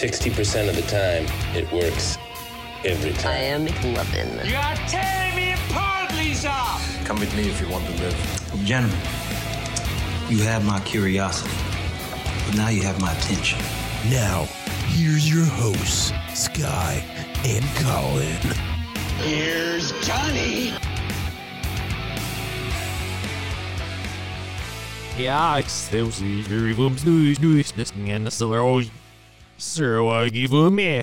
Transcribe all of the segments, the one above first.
60% of the time, it works every time. I time. am McLovin. You are tearing me apart, Lisa! Come with me if you want to live. Gentlemen, you have my curiosity, but now you have my attention. Now, here's your hosts, Sky and Colin. Here's Johnny! Ja, excelsior, vamos nos nos nessa hoje. So I give me.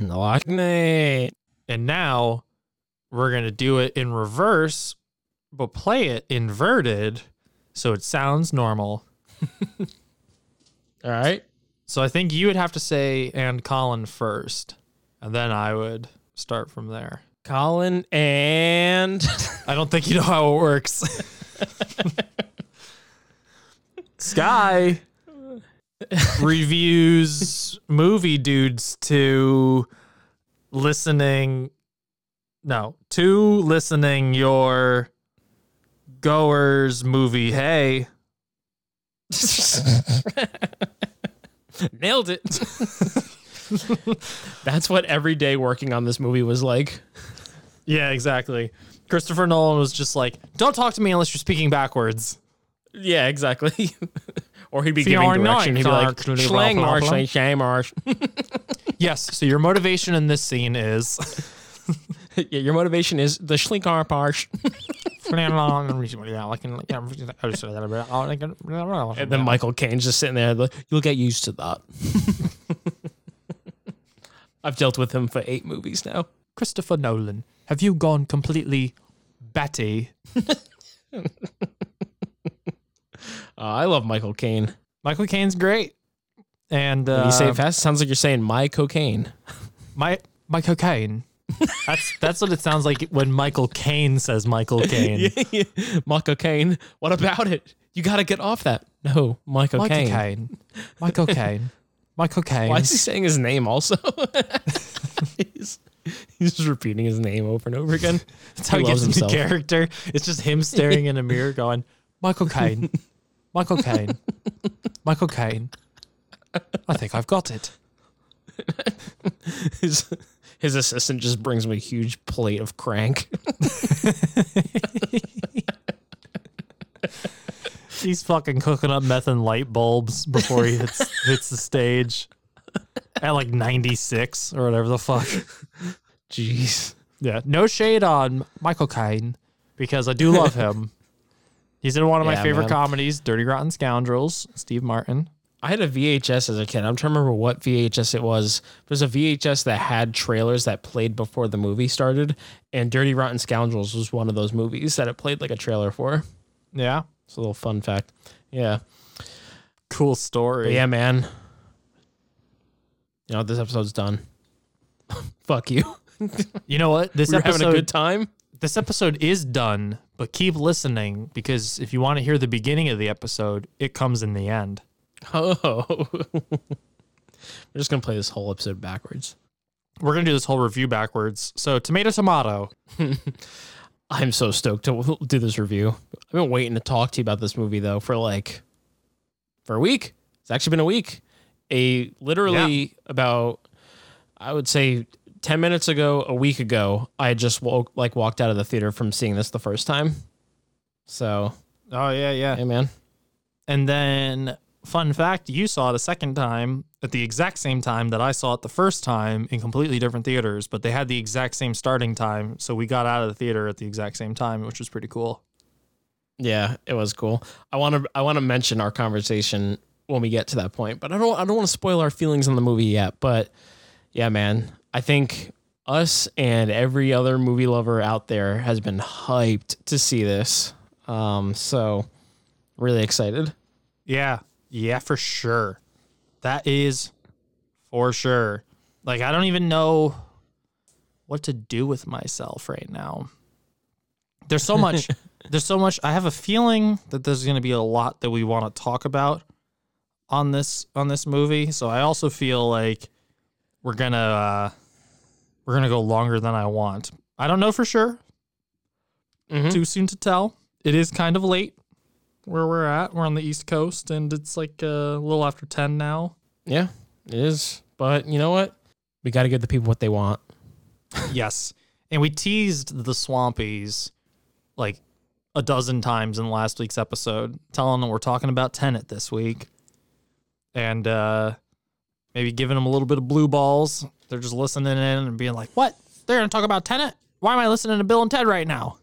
Like me. And now we're gonna do it in reverse, but play it inverted so it sounds normal. All right. So I think you would have to say and Colin first, and then I would start from there. Colin and I don't think you know how it works. Sky reviews movie dudes to listening no, to listening your goers movie hey. nailed it. That's what every day working on this movie was like. Yeah, exactly. Christopher Nolan was just like, "Don't talk to me unless you're speaking backwards." Yeah, exactly. Or he'd be See, giving or not, direction. He'd be like, actually, Schlang blah, blah, marsh, blah." like, marsh. Yes, so your motivation in this scene is yeah, your motivation is the schlinkar parsh. And then Michael Caine's just sitting there. Like, You'll get used to that. I've dealt with him for eight movies now. Christopher Nolan, have you gone completely batty? Uh, I love Michael Caine. Michael Caine's great. And uh, When you say it fast, it sounds like you're saying my cocaine. my my cocaine. That's that's what it sounds like when Michael Caine says Michael Caine. my cocaine. What about it? You got to get off that. No, my My cocaine. cocaine. My cocaine. My cocaine. Why is he saying his name also? he's, he's just repeating his name over and over again. That's how he, loves gets into himself. character. It's just him staring in a mirror going, Michael Caine. Michael Caine. Michael Caine. I think I've got it. His, his assistant just brings him a huge plate of crank. He's fucking cooking up meth and light bulbs before he hits hits the stage at like 96 or whatever the fuck. Jeez. Yeah, no shade on Michael Caine because I do love him. He's in one of my Yeah, favorite man. comedies, Dirty Rotten Scoundrels, Steve Martin. I had a VHS as a kid. I'm trying to remember what VHS it was. It was a VHS that had trailers that played before the movie started, and Dirty Rotten Scoundrels was one of those movies that it played like a trailer for. Yeah, It's a little fun fact. Yeah. cool story. But yeah, man. You know, this episode's done. Fuck you. You know what? This we were episode having a good time. This episode is done, but keep listening because if you want to hear the beginning of the episode, it comes in the end. Oh. We're just going to play this whole episode backwards. We're gonna do this whole review backwards. So tomato tomato. I'm so stoked to do this review. I've been waiting to talk to you about this movie though for like for a week. It's actually been a week. A literally about I would say 10 minutes ago, a week ago, I just woke, like walked out of the theater from seeing this the first time. So, Oh yeah, yeah. hey man. And then fun fact, you saw it a second time at the exact same time that I saw it the first time in completely different theaters, but they had the exact same starting time, so we got out of the theater at the exact same time, which was pretty cool. Yeah, it was cool. I want to I want to mention our conversation when we get to that point, but I don't I don't want to spoil our feelings on the movie yet, but yeah, man. I think us and every other movie lover out there has been hyped to see this. Um so really excited. Yeah. Yeah, for sure. That is For sure. Like I don't even know what to do with myself right now. There's so much there's so much I have a feeling that there's going to be a lot that we want to talk about on this on this movie. So I also feel like we're going to uh we're going to go longer than I want. I don't know for sure. Mhm. Too soon to tell. It is kind of late where we're at. We're on the East Coast and it's like a little after 10 now. Yeah, it is. But you know what? We got to give the people what they want. yes. And we teased the Swampies like a dozen times in last week's episode, telling them we're talking about Tenet this week. And uh maybe giving them a little bit of blue balls. They're just listening in and being like, What? They're gonna talk about Tenet? Why am I listening to Bill and Ted right now?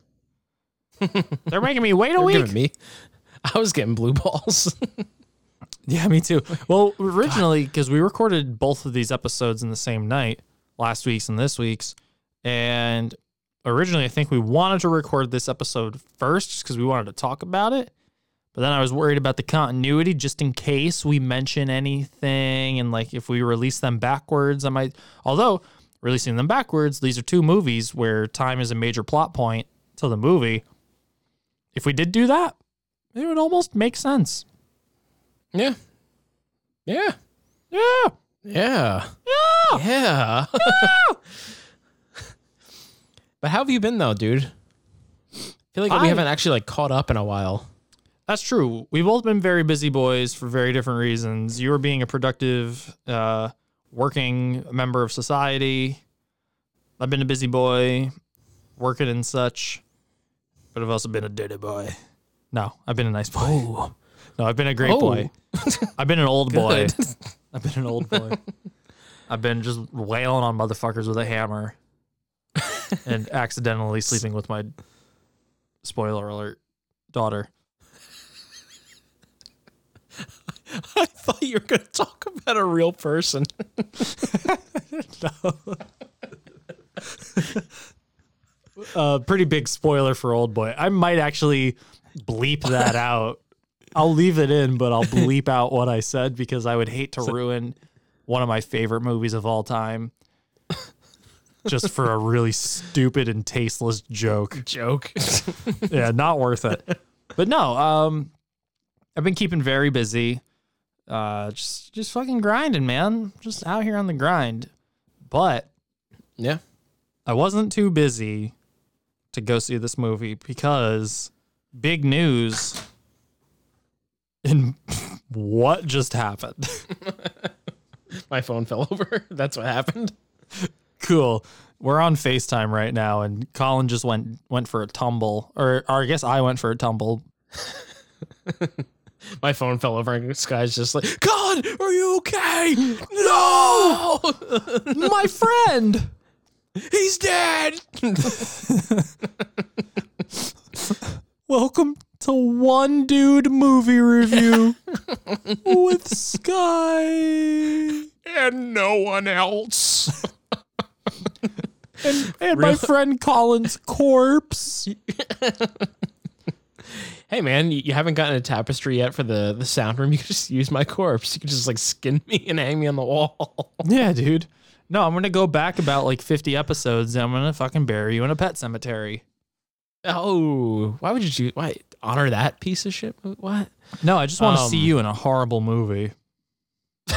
They're making me wait a They're week. giving me. I was getting blue balls. Yeah, me too. Well, originally, because we recorded both of these episodes in the same night, last week's and this week's, and originally I think we wanted to record this episode first just because we wanted to talk about it. But then I was worried about the continuity just in case we mention anything and like if we release them backwards, I might. Although releasing them backwards, these are two movies where time is a major plot point to the movie. If we did do that, it would almost make sense. yeah. Yeah. Yeah. Yeah. Yeah. but how have you been though, dude? I feel like I- we haven't actually like caught up in a while. That's true. We've both been very busy boys for very different reasons. You were being a productive, uh, working member of society. I've been a busy boy, working and such. But I've also been a dirty boy. No, I've been a nice boy. No, I've been a great Oh. boy. I've been an old boy. I've been an old boy. I've been just wailing on motherfuckers with a hammer and accidentally sleeping with my spoiler alert daughter. I thought you were gonna talk about a real person. uh, pretty big spoiler for Old Boy. I might actually bleep that out. I'll leave it in, but I'll bleep out what I said because I would hate to ruin one of my favorite movies of all time just for a really stupid and tasteless joke. Joke. yeah, not worth it. But no, um, I've been keeping very busy. Uh, just just fucking grinding, man. Just out here on the grind. But yeah. I wasn't too busy to go see this movie because big news in what just happened. My phone fell over. That's what happened. cool. We're on FaceTime right now and Colin just went went for a tumble or, or I guess I went for a tumble. My phone fell over and Sky's just like, God, are you okay? No! My friend! He's dead! Welcome to One Dude Movie Review with Sky. and no one else. And, and my friend Colin's corpse. Hey man, you, haven't gotten a tapestry yet for the, the sound room. You could just use my corpse. You could just like skin me and hang me on the wall. Yeah, dude. No, I'm gonna go back about like 50 episodes and I'm gonna fucking bury you in a pet cemetery. Oh, why would you choose? Why honor that piece of shit? What? No, I just want to Um, see you in a horrible movie.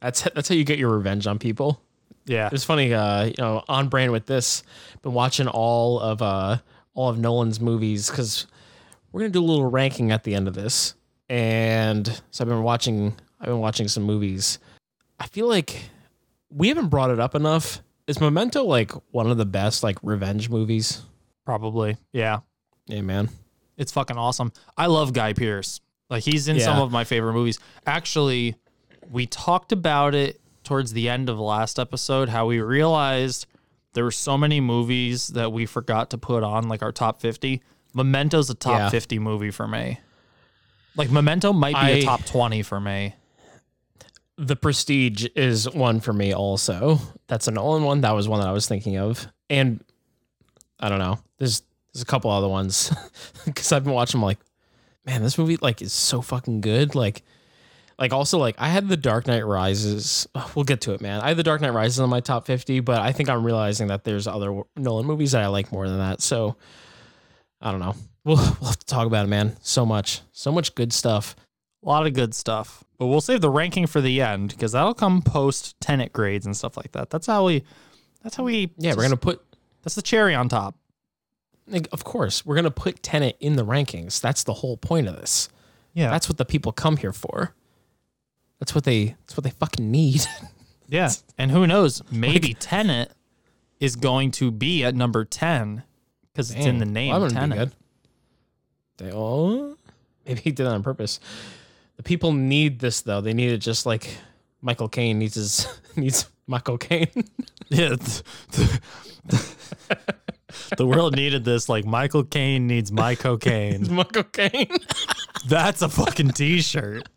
That's that's how you get your revenge on people. Yeah. It's funny, uh, you know, on brand with this. Been watching all of uh all of Nolan's movies because we're gonna do a little ranking at the end of this, and so I've been watching. I've been watching some movies. I feel like we haven't brought it up enough. Is Memento like one of the best like revenge movies? Probably. Yeah. Yeah, man. It's fucking awesome. I love Guy Pearce. Like he's in some of my favorite movies. Actually, we talked about it towards the end of the last episode how we realized there were so many movies that we forgot to put on like our top 50. Memento's a top Yeah. 50 movie for me. Like Memento might be a I- top 20 for me. The Prestige is one for me also. That's a Nolan one. That was one that I was thinking of. And I don't know. There's there's a couple other ones because I've been watching. them like, man, this movie like is so fucking good. Like, like also like I had the Dark Knight Rises. Oh, we'll get to it, man. I had the Dark Knight Rises on my top 50, but I think I'm realizing that there's other Nolan movies that I like more than that. So I don't know. We'll, we'll have to talk about it, man. So much, so much good stuff. A lot of good stuff. But we'll save the ranking for the end because that'll come post Tenet grades and stuff like that. That's how we that's how we Yeah, we're gonna put that's the cherry on top. like, of course, we're gonna put Tenet in the rankings. That's the whole point of this. Yeah. That's what the people come here for. That's what they that's what they fucking need. Yeah. And who knows? Maybe Tenet is going to be at number 10 because it's in the name Well, that wouldn't be good. They all maybe he did that on purpose. The people need this though. They need it just like Michael Caine needs his needs Michael Caine. Yeah. th- th- the world needed this like Michael Caine needs my cocaine. Michael Caine. That's a fucking t-shirt.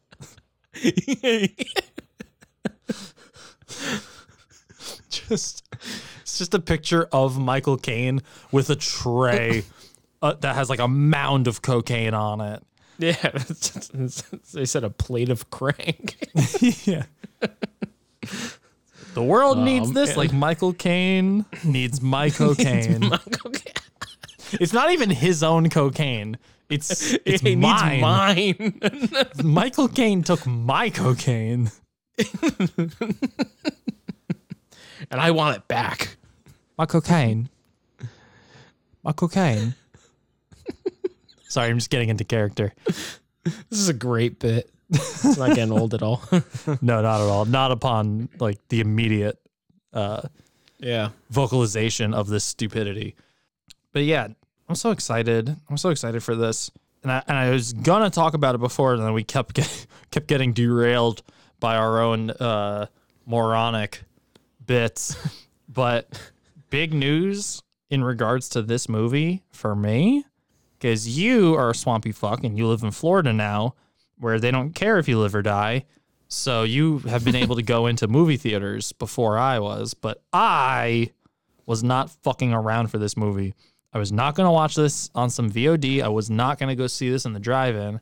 Just it's just a picture of Michael Caine with a tray uh, that has like a mound of cocaine on it. yeah, they said a plate of crank. yeah. The world needs Um, this and- like Michael Caine needs my cocaine. Michael Caine. it's not even his own cocaine. It's it's He mine. needs mine. Michael Caine took my cocaine. and I want it back. My cocaine. My cocaine. Sorry, I'm just getting into character. This is a great bit. It's not getting old at all. No, not at all. Not upon like the immediate uh yeah. vocalization of this stupidity. But yeah, I'm so excited. I'm so excited for this. And I, and I was gonna talk about it before, and then we kept get, kept getting derailed by our own uh, moronic bits. but big news in regards to this movie for me, because you are a swampy fuck and you live in Florida now, where they don't care if you live or die. So you have been able to go into movie theaters before I was, but I was not fucking around for this movie. I was not going to watch this on some VOD. I was not going to go see this in the drive-in,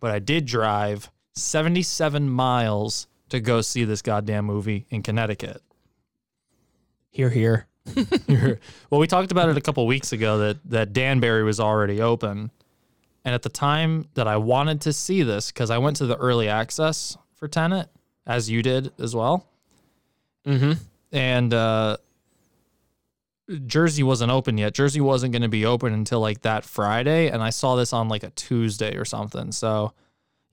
but I did drive 77 miles to go see this goddamn movie in Connecticut. Here, here. well, we talked about it a couple weeks ago that that Danbury was already open, and at the time that I wanted to see this because I went to the early access for Tenet, as you did as well. Mm-hmm. and uh, Jersey wasn't open yet. Jersey wasn't going to be open until like that Friday, and I saw this on like a Tuesday or something. So,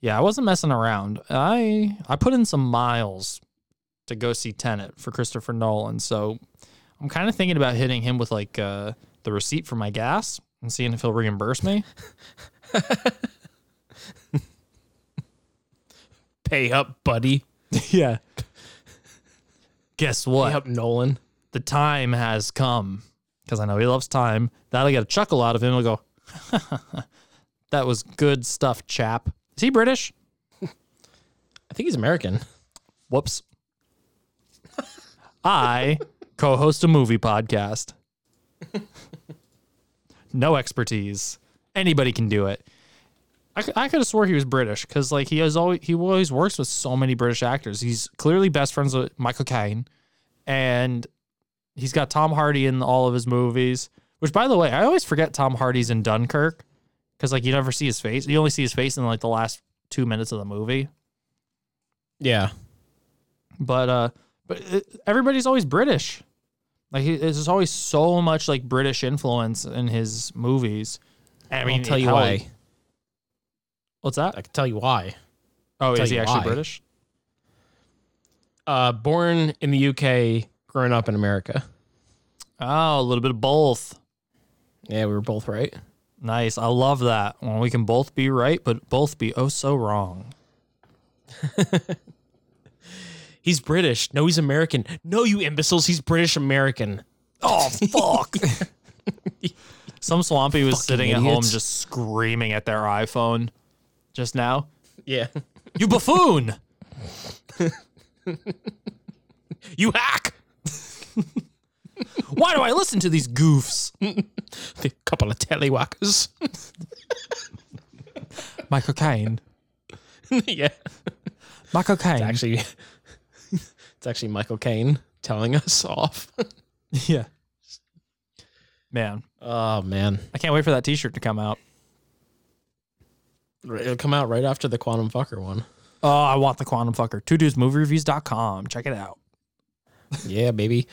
yeah, I wasn't messing around. I I put in some miles to go see Tenet for Christopher Nolan. So, I'm kind of thinking about hitting him with like uh, the receipt for my gas and seeing if he'll reimburse me. Pay up, buddy. yeah. Guess what? Pay up, Nolan. The time has come because I know he loves time. That'll get a chuckle out of him. He'll go, that was good stuff, chap. Is he British? I think he's American. Whoops. I co host a movie podcast. no expertise. Anybody can do it. I, I could have swore he was British because like he has always he always works with so many British actors. He's clearly best friends with Michael Caine, and he's got Tom Hardy in all of his movies. Which, by the way, I always forget Tom Hardy's in Dunkirk because like you never see his face. You only see his face in like the last two minutes of the movie. Yeah. But uh, but it, everybody's always British. Like he, there's always so much like British influence in his movies. I mean, I'll tell you why. What's that? I can tell you why. Oh, is he actually why. British? Uh, born in the UK, growing up in America. Oh, a little bit of both. Yeah, we were both right. Nice. I love that. When we can both be right, but both be oh so wrong. He's British. No, he's American. No, you imbeciles. He's British American. Oh fuck. Some swampy was sitting at home just screaming at their iPhone just now. Yeah. You buffoon! You hack. Why do I listen to these goofs? The couple of tellywhackers. My cocaine. yeah. Michael Caine. It's actually it's actually Michael Caine telling us off. yeah. Man, oh man, I can't wait for that T-shirt to come out. it'll come out right after the Quantum Fucker one. Oh, I want the Quantum Fucker. Two dudes movie reviews.com. Check it out. Yeah, baby.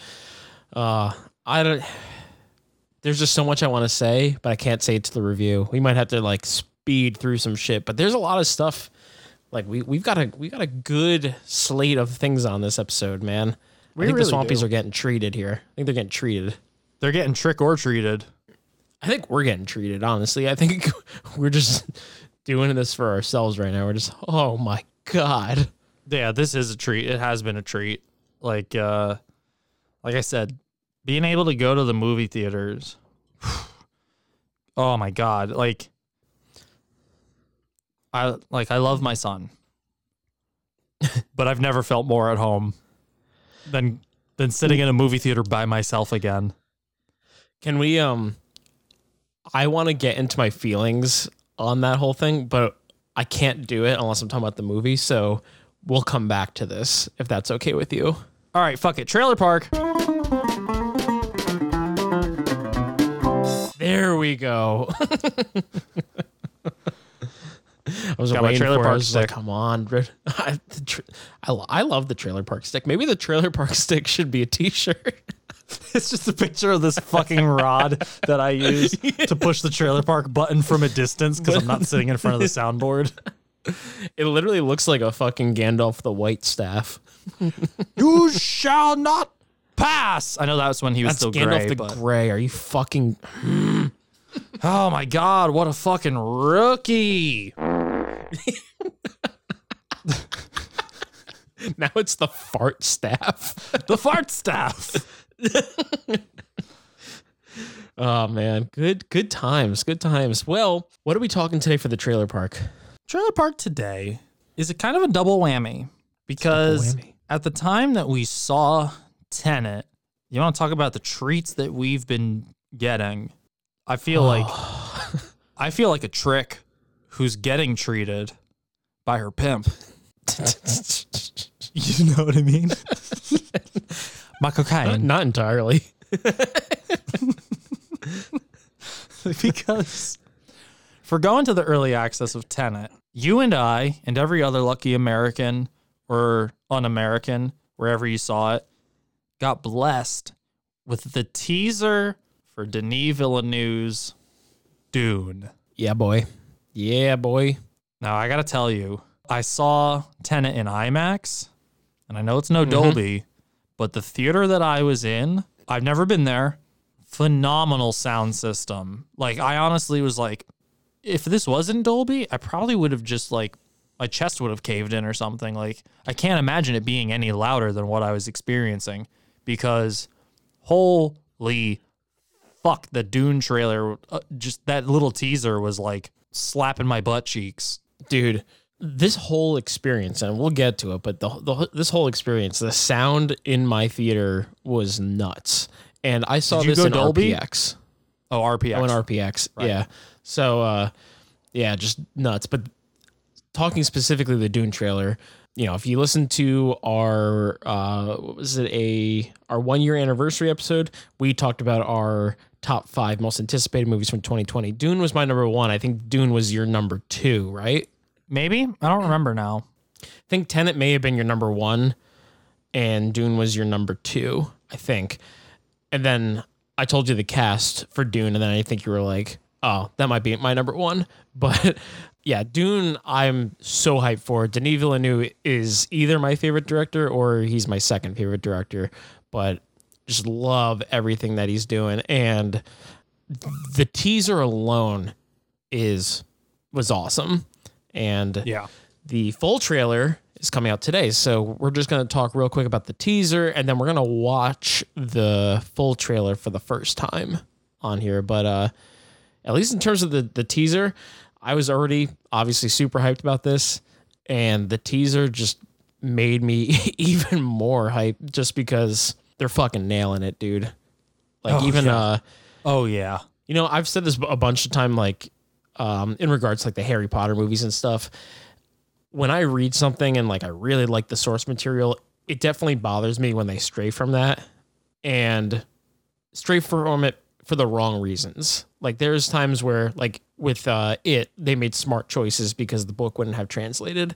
Uh, I don't. There's just so much I want to say, but I can't say it to the review. We might have to like speed through some shit, but there's a lot of stuff. Like we we've got a we got a good slate of things on this episode, man. We I think really the Swampies do. are getting treated here. I think they're getting treated. They're getting trick or treated. I think we're getting treated, honestly. I think we're just doing this for ourselves right now. We're just, oh my God. Yeah, this is a treat. It has been a treat. Like uh like I said, being able to go to the movie theaters. oh my god, like I like I love my son. but I've never felt more at home than than sitting in a movie theater by myself again. Can we, um, I want to get into my feelings on that whole thing, but I can't do it unless I'm talking about the movie. So we'll come back to this if that's okay with you. All right, fuck it. Trailer Park. There we go. I was Got my waiting trailer for it. I park was like, stick. come on. I, the tr- I, lo- I love the trailer park stick. Maybe the trailer park stick should be a t-shirt. It's just a picture of this fucking rod that I use to push the trailer park button from a distance because I'm not sitting in front of the soundboard. It literally looks like a fucking Gandalf the White staff. You shall not pass. I know that was when he was That's still Gandalf gray, the but Gray. Are you fucking? oh my god, what a fucking rookie! Now it's the fart staff. The fart staff. Oh man, good good times, good times. Well, what are we talking today for the trailer park? Trailer Park today is a kind of a double whammy because at the time that we saw Tenet, you want to talk about the treats that we've been getting. I feel like I feel like a trick who's getting treated by her pimp. you know what I mean? My Not, not entirely. because for going to the early access of Tenet, you and I and every other lucky American or un-American, wherever you saw it, got blessed with the teaser for Denis Villeneuve's Dune. Yeah, boy. Yeah, boy. Now I gotta tell you, I saw Tenet in IMAX, and I know it's no mm-hmm. Dolby, but the theater that I was in, I've never been there. Phenomenal sound system. Like I honestly was like, if this wasn't Dolby, I probably would have just like my chest would have caved in or something. Like I can't imagine it being any louder than what I was experiencing because holy fuck, the Dune trailer, uh, just that little teaser was like slapping my butt cheeks. dude this whole experience and we'll get to it but the, the this whole experience the sound in my theater was nuts and i saw this in Dolby? rpx Oh, RPX. I went rpx yeah so uh yeah just nuts but talking specifically the dune trailer you know if you listen to our uh what was it a our one year anniversary episode we talked about our top five most anticipated movies from 2020 dune was my number one i think dune was your number two right Maybe I don't remember now. I think Tenet may have been your number one, and Dune was your number two, I think. And then I told you the cast for Dune, and then I think you were like, "Oh, that might be my number one." But yeah, Dune, I'm so hyped for. Denis Villeneuve is either my favorite director or he's my second favorite director. But just love everything that he's doing, and the teaser alone is was awesome. And Yeah. the full trailer is coming out today. So we're just going to talk real quick about the teaser and then we're going to watch the full trailer for the first time on here. But uh at least in terms of the the teaser, I was already obviously super hyped about this and the teaser just made me even more hyped just because they're fucking nailing it, dude. Like Oh, even yeah. uh Oh yeah. you know, I've said this a bunch of time, like um, in regards to like the Harry Potter movies and stuff. when I read something and like I really like the source material, it definitely bothers me when they stray from that and stray from it for the wrong reasons. Like there's times where like with uh it they made smart choices because the book wouldn't have translated.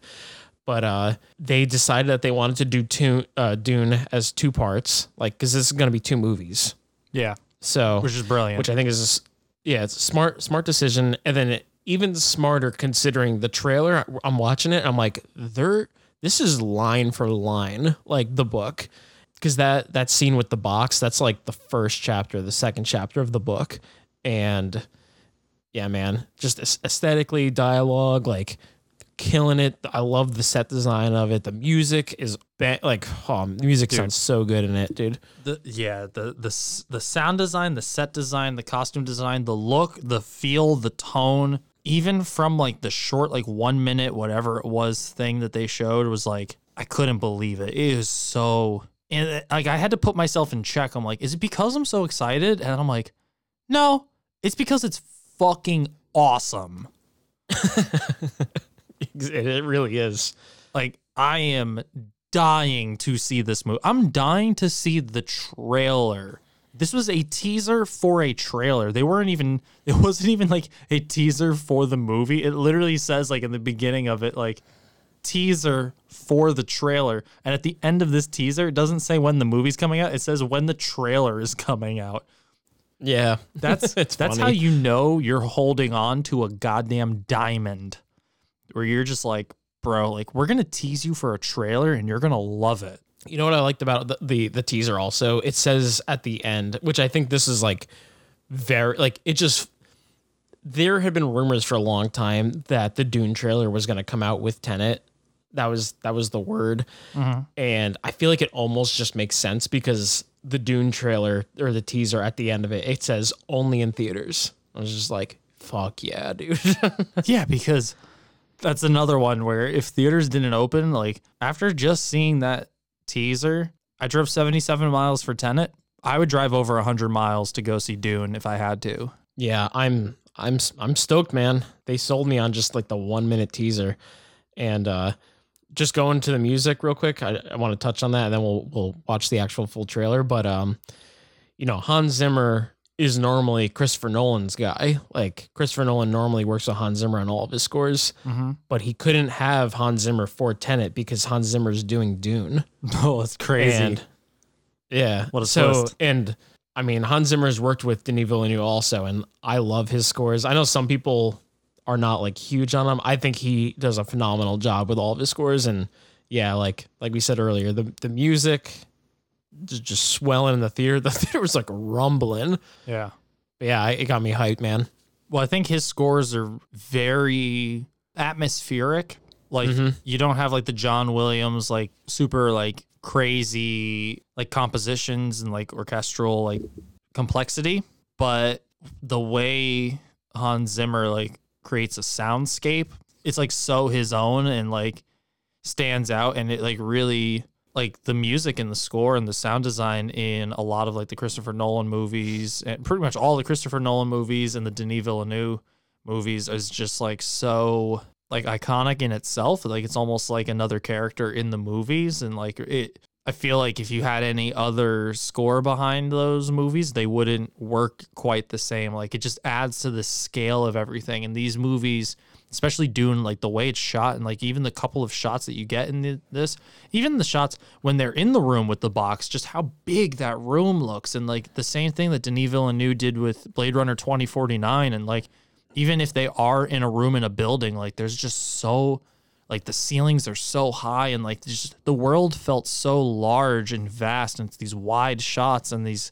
But uh they decided that they wanted to do two, uh, Dune as two parts, like cuz this is going to be two movies. Yeah. So Which is brilliant. Which I think is yeah, it's a smart smart decision and then it, even smarter considering the trailer I'm watching it I'm like they're this is line for line like the book because that that scene with the box that's like the first chapter the second chapter of the book and yeah man just aesthetically dialogue like killing it i love the set design of it the music is ba- like oh the music Dude. sounds so good in it dude the yeah the the the sound design, the set design, the costume design, the look, the feel, the tone, even from like the short like 1 minute whatever it was thing that they showed was like I couldn't believe it. It was so and uh, like I had to put myself in check. I'm like, is it because I'm so excited? And I'm like, no, it's because it's fucking awesome. it, it really is Like I am dying to see this movie. I'm dying to see the trailer. This was a teaser for a trailer. They weren't even it wasn't even like a teaser for the movie. It literally says like in the beginning of it like teaser for the trailer. And at the end of this teaser, it doesn't say when the movie's coming out. It says when the trailer is coming out. yeah That's that's funny. how you know you're holding on to a goddamn diamond. Where you're just like, bro, like we're gonna tease you for a trailer and you're gonna love it. You know what I liked about the, the the teaser also? It says at the end, which I think this is like very like it just there had been rumors for a long time that the Dune trailer was going to come out with Tenet. That was that was the word. And I feel like it almost just makes sense because the Dune trailer or the teaser at the end of it, it says only in theaters. I was just like, fuck yeah, dude. Yeah, because that's another one where if theaters didn't open, like after just seeing that teaser, I drove 77 miles for Tenet. I would drive over 100 miles to go see Dune if I had to. Yeah, I'm I'm I'm stoked, man. They sold me on just like the one minute teaser, and uh, just going to the music real quick. I, I want to touch on that, and then we'll we'll watch the actual full trailer. But um, you know, Hans Zimmer is normally Christopher Nolan's guy. Like Christopher Nolan normally works with Hans Zimmer on all of his scores, but he couldn't have Hans Zimmer for Tenet because Hans Zimmer's doing Dune. Oh, it's crazy. And yeah, What a so twist. and I mean Hans Zimmer's worked with Denis Villeneuve also, and I love his scores. I know some people are not like huge on him. I think he does a phenomenal job with all of his scores, and yeah, like like we said earlier, the the music just, just swelling in the theater. The theater was like rumbling. yeah. But yeah, it got me hyped, man. Well, I think his scores are very atmospheric. Like Mhm. you don't have like the John Williams like super like crazy like compositions and like orchestral like complexity, but the way Hans Zimmer like creates a soundscape, it's like so his own and like stands out and it like really like the music and the score and the sound design in a lot of like the Christopher Nolan movies and pretty much all the Christopher Nolan movies and the Denis Villeneuve movies is just like so like iconic in itself. Like it's almost like another character in the movies and like it I feel like if you had any other score behind those movies, they wouldn't work quite the same. Like it just adds to the scale of everything. And these movies, especially Dune, like the way it's shot and like even the couple of shots that you get in the, this, even the shots when they're in the room with the box, just how big that room looks. And like the same thing that Denis Villeneuve did with Blade Runner 2049. And like, even if they are in a room in a building, like there's just so like the ceilings are so high and like just the world felt so large and vast and it's these wide shots and these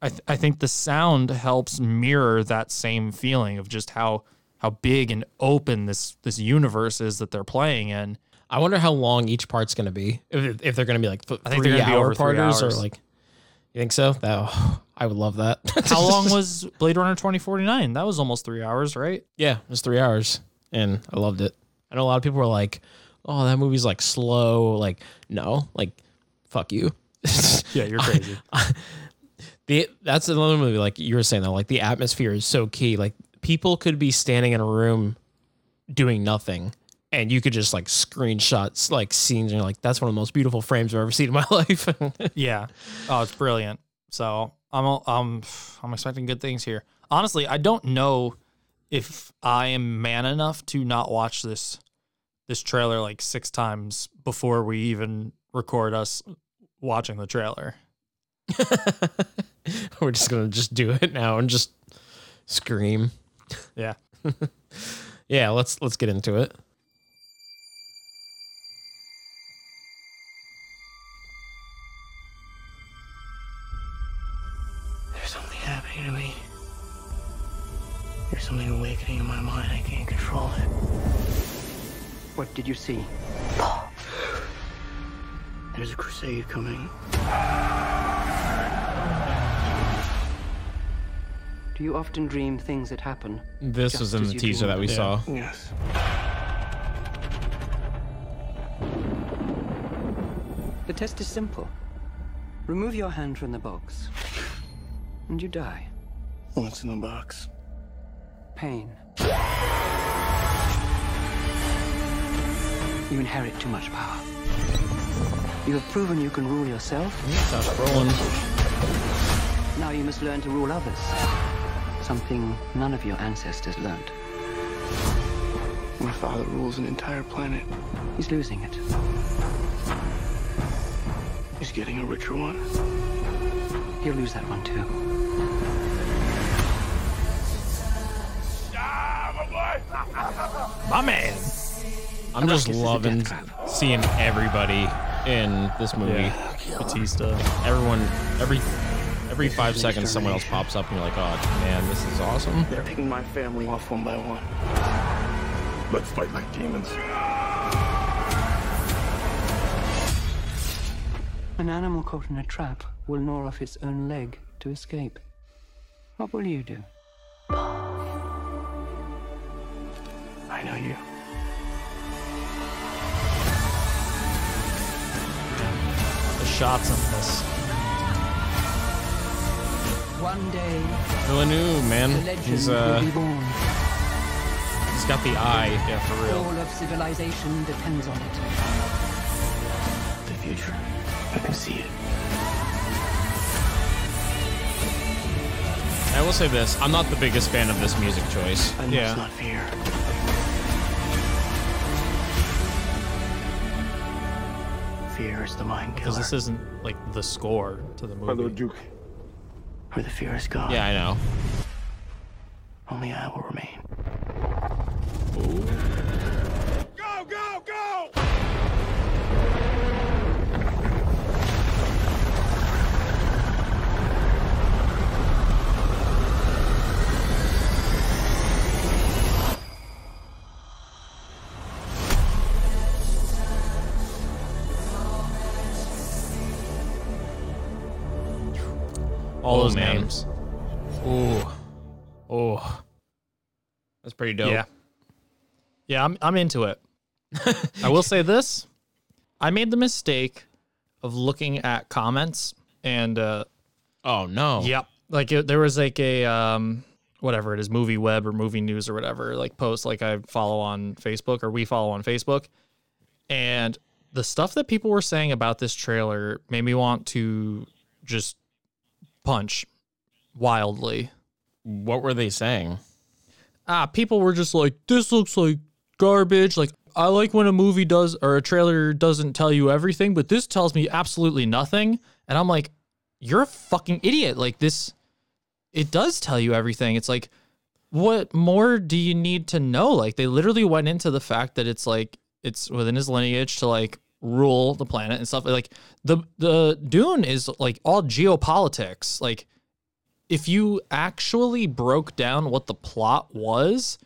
I, th- I think the sound helps mirror that same feeling of just how how big and open this this universe is that they're playing in. I wonder how long each part's gonna be. If, if they're gonna be like th- I think three they're gonna be hour over parters or like. You think so? That I would love that. How long was Blade Runner 2049? That was almost 3 hours, right? Yeah, it was three hours, and I loved it. I know a lot of people were like, "Oh, that movie's like slow." Like, no, like, fuck you. Yeah, you're crazy. the that's another movie. Like you were saying though, like the atmosphere is so key. Like people could be standing in a room doing nothing, and you could just like screenshots like scenes and you're like that's one of the most beautiful frames I've ever seen in my life. Yeah. Oh, it's brilliant. So I'm I'm I'm expecting good things here. Honestly, I don't know if I am man enough to not watch this this trailer like six times before we even record us watching the trailer. We're just gonna just do it now and just scream. Yeah. Yeah, let's let's get into it. There's something awakening in my mind. I can't control it. What did you see? There's a crusade coming. Do you often dream things that happen? This just was in the teaser that we them? saw. Yes. The test is simple. Remove your hand from the box, and you die. What's in the box? Pain. You inherit too much power. You have proven you can rule yourself. Now you must learn to rule others. Something none of your ancestors learned. My father rules an entire planet. He's losing it. He's getting a richer one. He'll lose that one too. My man. I'm just This is a loving seeing everybody in this movie. Bautista. Everyone, every every five seconds, someone else pops up, and you're like, "Oh man, this is awesome." They're picking my family off one by one. Let's fight like demons. An animal caught in a trap will gnaw off its own leg to escape. What will you do? I you. The shots on this. One day, Villeneuve, man, legend he's will uh, be born. he's got the eye. Yeah, for real. All of civilization depends on it. The future. I can see it. I will say this: I'm not the biggest fan of this music choice. I must Yeah. Fear. Fear is the mind Because this isn't like the score to the movie. Duke. Where the fear is gone. Yeah, I know. Only I will remain. Go, All Oh, those man. names. Ooh, oh, that's pretty dope. Yeah. Yeah, I'm I'm into it. I will say this. I made the mistake of looking at comments and uh Oh no. yep, like it, there was like a um whatever it is, movie web or movie news or whatever, like post like I follow on Facebook or we follow on Facebook. And the stuff that people were saying about this trailer made me want to just punch wildly. What were they saying? ah, people were just like, this looks like garbage. Like, I like when a movie does or a trailer doesn't tell you everything, but this tells me absolutely nothing. And I'm like, you're a fucking idiot. Like, this, it does tell you everything. It's like, what more do you need to know? Like, they literally went into the fact that it's like, it's within his lineage to like rule the planet and stuff. Like, the, the Dune is like all geopolitics. Like, if you actually broke down what the plot was,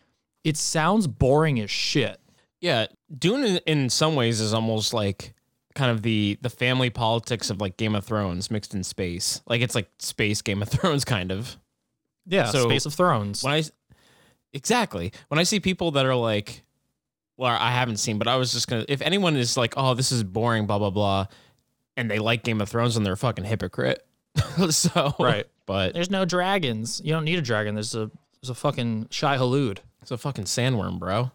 it sounds boring as shit. Yeah, Dune in, some ways is almost like kind of the the family politics of like Game of Thrones mixed in space. Like it's like space Game of Thrones kind of. Yeah, So- Space of Thrones. When I exactly when I see people that are like, well, I haven't seen, but I was just gonna. If anyone is like, oh, this is boring, blah blah blah, and they like Game of Thrones, and they're a fucking hypocrite. so Right. but There's no dragons. You don't need a dragon. There's a there's a fucking Shai-Hulud. it's a fucking sandworm, bro.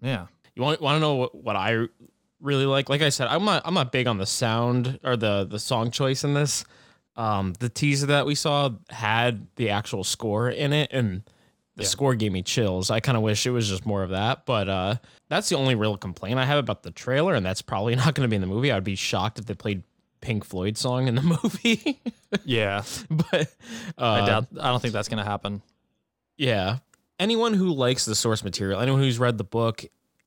Yeah. You want want to know what, what I really like? Like I said, I'm not I'm not big on the sound or the the song choice in this. Um, the teaser that we saw had the actual score in it, and the score gave me chills. I kind of wish it was just more of that, but uh, that's the only real complaint I have about the trailer, and that's probably not going to be in the movie. I'd be shocked if they played Pink Floyd song in the movie. Yeah, but uh, I doubt. I don't think that's gonna happen. yeah. Anyone who likes the source material, anyone who's read the book,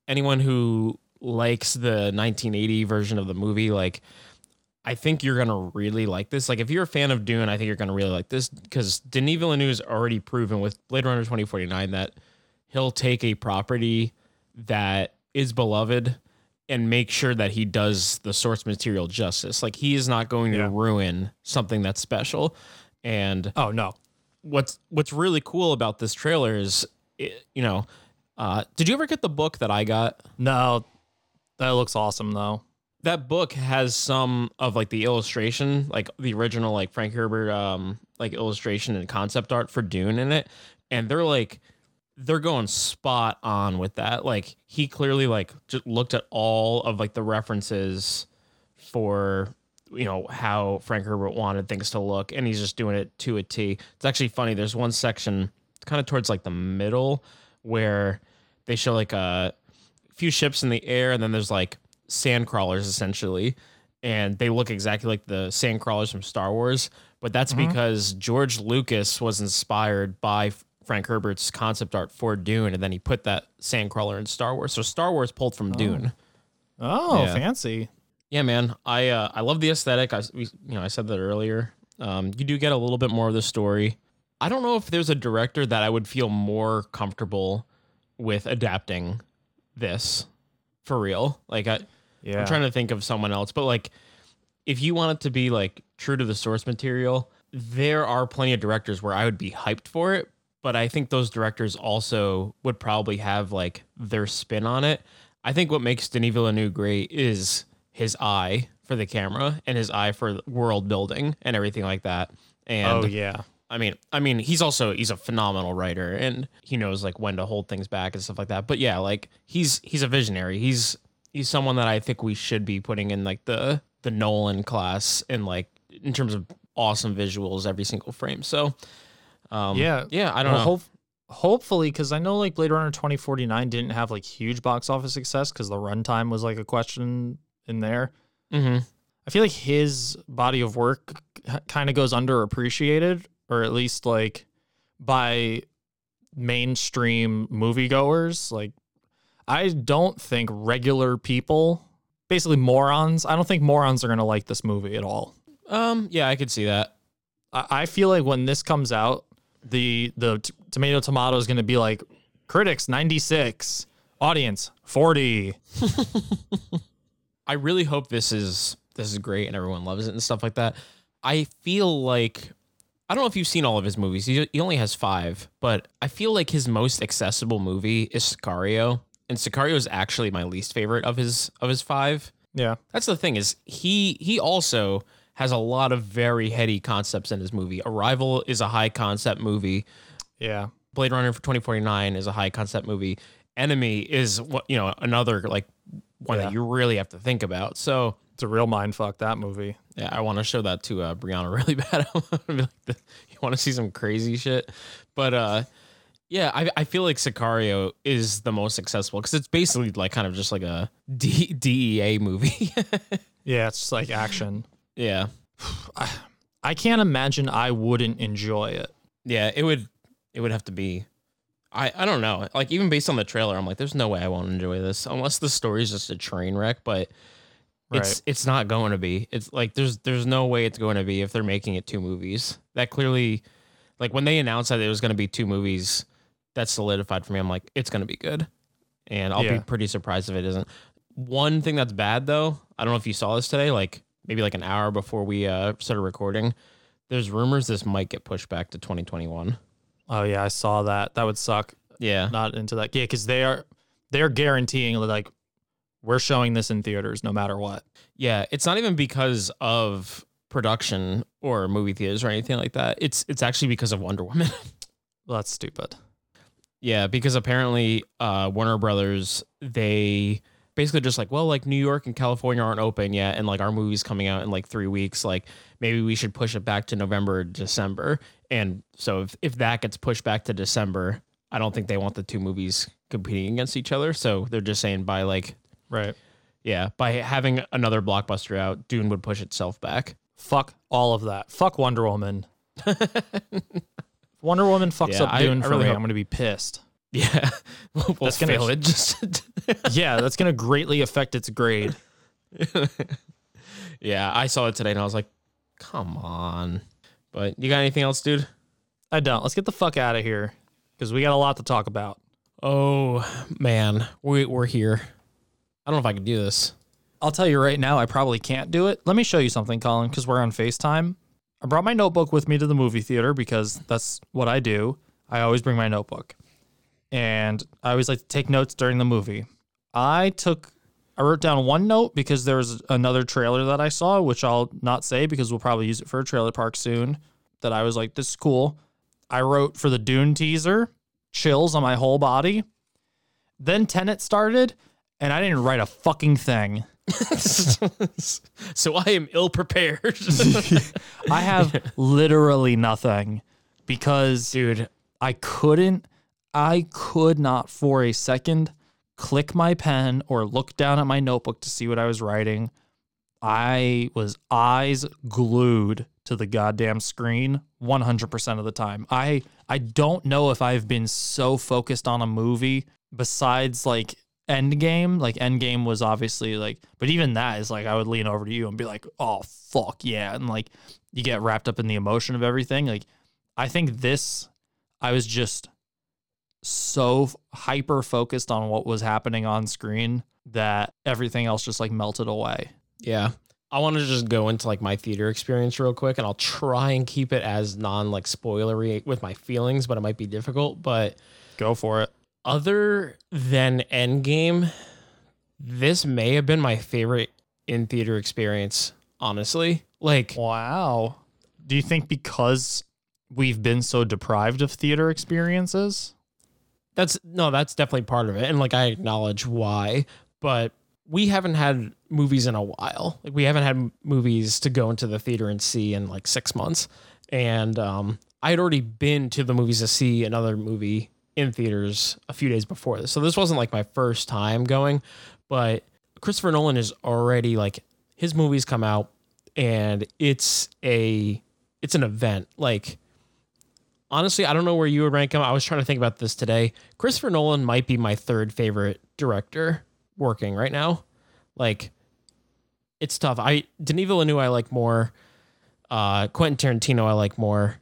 anyone who likes the 1980 version of the movie, like I think you're gonna really like this. Like if you're a fan of Dune, I think you're gonna really like this because Denis Villeneuve Villeneuve's already proven with Blade Runner 2049 that he'll take a property that is beloved and make sure that he does the source material justice. Like he is not going Yeah. to ruin something that's special. And Oh no, what's what's really cool about this trailer is it, you know uh did you ever get the book that i got no, that looks awesome though. That book has some of like the illustration like the original like frank herbert um like illustration and concept art for dune in it and they're like they're going spot on with that like he clearly like just looked at all of like the references for you know how Frank Herbert wanted things to look, and he's just doing it to a T. It's actually funny. There's one section kind of towards like the middle where they show like a few ships in the air, and then there's like sand crawlers essentially, and they look exactly like the sand crawlers from Star Wars. But that's because George Lucas was inspired by Frank Herbert's concept art for Dune, and then he put that sand crawler in Star Wars. So Star Wars pulled from Dune. Oh, Yeah. fancy. Yeah, man. I uh, I love the aesthetic. I we, you know I said that earlier. Um, you do get a little bit more of the story. I don't know if there's a director that I would feel more comfortable with adapting this for real. Like I, Yeah. I'm trying to think of someone else, but like if you want it to be like true to the source material, there are plenty of directors where I would be hyped for it, but I think those directors also would probably have like their spin on it. I think what makes Denis Villeneuve great is his eye for the camera and his eye for world building and everything like that. And oh yeah. I mean, I mean, he's also he's a phenomenal writer and he knows like when to hold things back and stuff like that. But yeah, like he's he's a visionary. He's he's someone that I think we should be putting in like the the Nolan class and like in terms of awesome visuals every single frame. So um Yeah. yeah, I don't Well, know. hope- hopefully, because I know like Blade Runner 2049 didn't have like huge box office success because the runtime was like a question in there. Mm-hmm. I feel like his body of work kind of goes underappreciated, or at least like by mainstream moviegoers. Like, I don't think regular people, basically morons, I don't think morons are going to like this movie at all. Um yeah, I could see that. I, I feel like when this comes out, the the t- tomato tomato is going to be like critics 96, audience 40. I really hope this is this is great and everyone loves it and stuff like that. I feel like I don't know if you've seen all of his movies. He, he only has five, but I feel like his most accessible movie is Sicario, and Sicario is actually my least favorite of his of his five. Yeah. That's the thing is he he also has a lot of very heady concepts in his movie. Arrival is a high concept movie. Yeah. Blade Runner for 2049 is a high concept movie. Enemy is what you know another like one Yeah. that you really have to think about. So It's a real mind fuck that movie. yeah, I want to show that to uh, Brianna really bad. I'm be like, you want to see some crazy shit? But uh, yeah, I, I feel like Sicario is the most successful because it's basically like kind of just like a D, DEA movie. Yeah, it's like action. yeah, I I can't imagine I wouldn't enjoy it. yeah, it would it would have to be. I, I don't know. Like even based on the trailer, I'm like, there's no way I won't enjoy this unless the story is just a train wreck. But it's Right. it's not going to be. It's like there's there's no way it's going to be if they're making it two movies. That clearly, like when they announced that it was going to be two movies, that solidified for me. I'm like, it's going to be good, and I'll Yeah. be pretty surprised if it isn't. One thing that's bad though, I don't know if you saw this today, like maybe like an hour before we uh, started recording. There's rumors this might get pushed back to 2021. Oh yeah, I saw that. That would suck. Yeah, Not into that. Yeah, because they are they're guaranteeing like we're showing this in theaters no matter what. Yeah, it's not even because of production or movie theaters or anything like that. It's it's actually because of Wonder Woman. Well, that's stupid. Yeah, because apparently uh, Warner Brothers they basically just like, well, like New York and California aren't open yet, and like our movie's coming out in like three weeks. Like maybe we should push it back to November, or December. And so if if that gets pushed back to December, I don't think they want the two movies competing against each other. So they're just saying by like, Right. yeah, by having another blockbuster out, Dune would push itself back. Fuck all of that. Fuck Wonder Woman. Wonder Woman fucks Yeah, up I- Dune I for really me. hope- I'm gonna be pissed. Yeah, we'll That's gonna- fail it. Just yeah, that's gonna greatly affect its grade. yeah, I saw it today and I was like, come on. But you got anything else, dude? I don't. Let's get the fuck out of here because we got a lot to talk about. Oh man, we we're here. I don't know if I can do this. I'll tell you right now, I probably can't do it. Let me show you something, Colin, because we're on FaceTime. I brought my notebook with me to the movie theater because that's what I do. I always bring my notebook. And I always like to take notes during the movie. I took I wrote down one note because there was another trailer that I saw, which I'll not say because we'll probably use it for a trailer park soon. That I was like, this is cool. I wrote for the Dune teaser, chills on my whole body. Then Tenet started, and I didn't write a fucking thing. so I am ill prepared. I have literally nothing because dude, I couldn't I could not for a second click my pen or look down at my notebook to see what I was writing. I was eyes glued to the goddamn screen 100% of the time. I I don't know if I've been so focused on a movie besides like Endgame. Like Endgame was obviously like, but even that is like I would lean over to you and be like, "Oh fuck yeah!" And like you get wrapped up in the emotion of everything. Like I think this, I was just so hyper focused on what was happening on screen that everything else just like melted away. yeah. I want to just go into like my theater experience real quick and I'll try and keep it as non like spoilery with my feelings, but it might be difficult. But Go for it. Other than Endgame, this may have been my favorite in theater experience, honestly. Like, Wow. Do you think because we've been so deprived of theater experiences? That's no, that's definitely part of it. And like I acknowledge why, but we haven't had movies in a while. Like we haven't had movies to go into the theater and see in like 6 months. And um I had already been to the movies to see another movie in theaters a few days before this. So this wasn't like my first time going, but Christopher Nolan is already like his movies come out and it's a it's an event. Like honestly, I don't know where you would rank him. I was trying to think about this today. Christopher Nolan might be my third favorite director working right now. Like, it's tough. I Denis Villeneuve I like more. Uh, Quentin Tarantino I like more,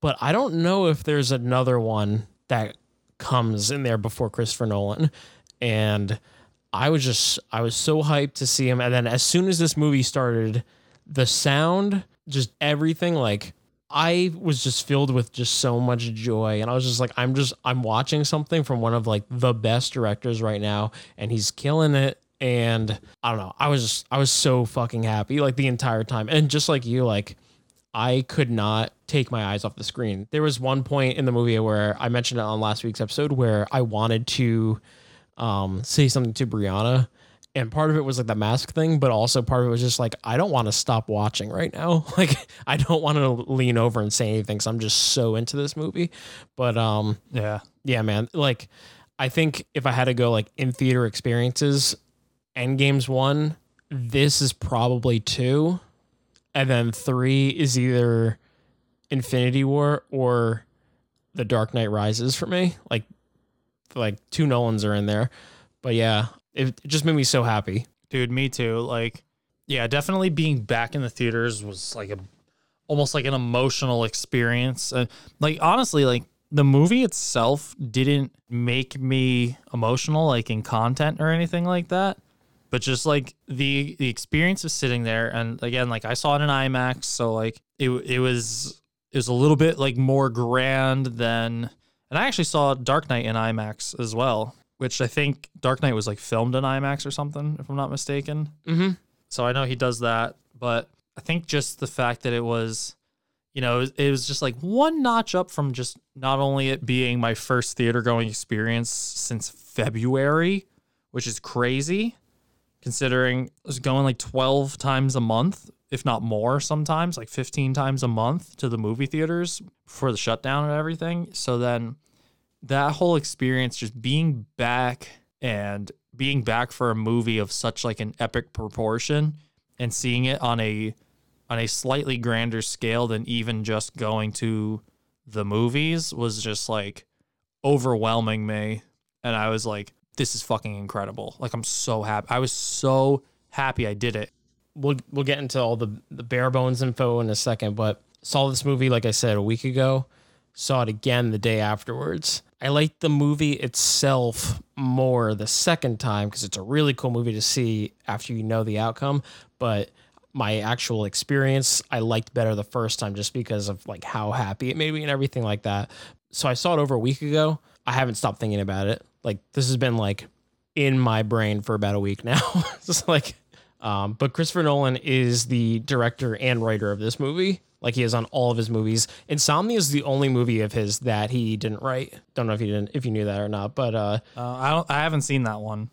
but I don't know if there's another one that comes in there before Christopher Nolan. And I was just I was so hyped to see him. And then as soon as this movie started, the sound, just everything, like I was just filled with just so much joy. And I was just like, I'm just I'm watching something from one of like the best directors right now, and he's killing it. And I don't know. I was just I was so fucking happy like the entire time. And just like you, like I could not take my eyes off the screen. There was one point in the movie where I mentioned it on last week's episode where I wanted to um, say something to Brianna. And part of it was like the mask thing, but also part of it was just like, I don't want to stop watching right now. Like, I don't want to lean over and say anything. So I'm just so into this movie. But um, Yeah. yeah, man. Like, I think if I had to go like in theater experiences, Endgame's one, this is probably two, and then three is either Infinity War or The Dark Knight Rises for me. Like, like two Nolans are in there, but yeah, it, just made me so happy. Dude, me too. Like, yeah, definitely being back in the theaters was like a almost like an emotional experience. Uh, like honestly, like the movie itself didn't make me emotional like in content or anything like that. But just like the the experience of sitting there and again, like I saw it in IMAX, so like it it was it was a little bit like more grand than and I actually saw Dark Knight in IMAX as well, which I think Dark Knight was like filmed in IMAX or something, if I'm not mistaken. Mm-hmm. So I know he does that, but I think just the fact that it was, you know, it was, it was just like one notch up from just not only it being my first theater going experience since February, which is crazy considering going like 12 times a month, if not more sometimes, like 15 times a month to the movie theaters for the shutdown and everything. So then that whole experience just being back and being back for a movie of such like an epic proportion and seeing it on a on a slightly grander scale than even just going to the movies was just like overwhelming me and I was like this is fucking incredible. Like I'm so happy. I was so happy I did it. We'll we'll get into all the the bare bones info in a second, but saw this movie like I said a week ago. Saw it again the day afterwards. I liked the movie itself more the second time because it's a really cool movie to see after you know the outcome. But my actual experience, I liked better the first time just because of like how happy it made me and everything like that. So I saw it over a week ago. I haven't stopped thinking about it. Like this has been like in my brain for about a week now. Just like, um, but Christopher Nolan is the director and writer of this movie. Like he is on all of his movies. Insomnia is the only movie of his that he didn't write. Don't know if you didn't, if you knew that or not. But uh, uh, I don't, I haven't seen that one.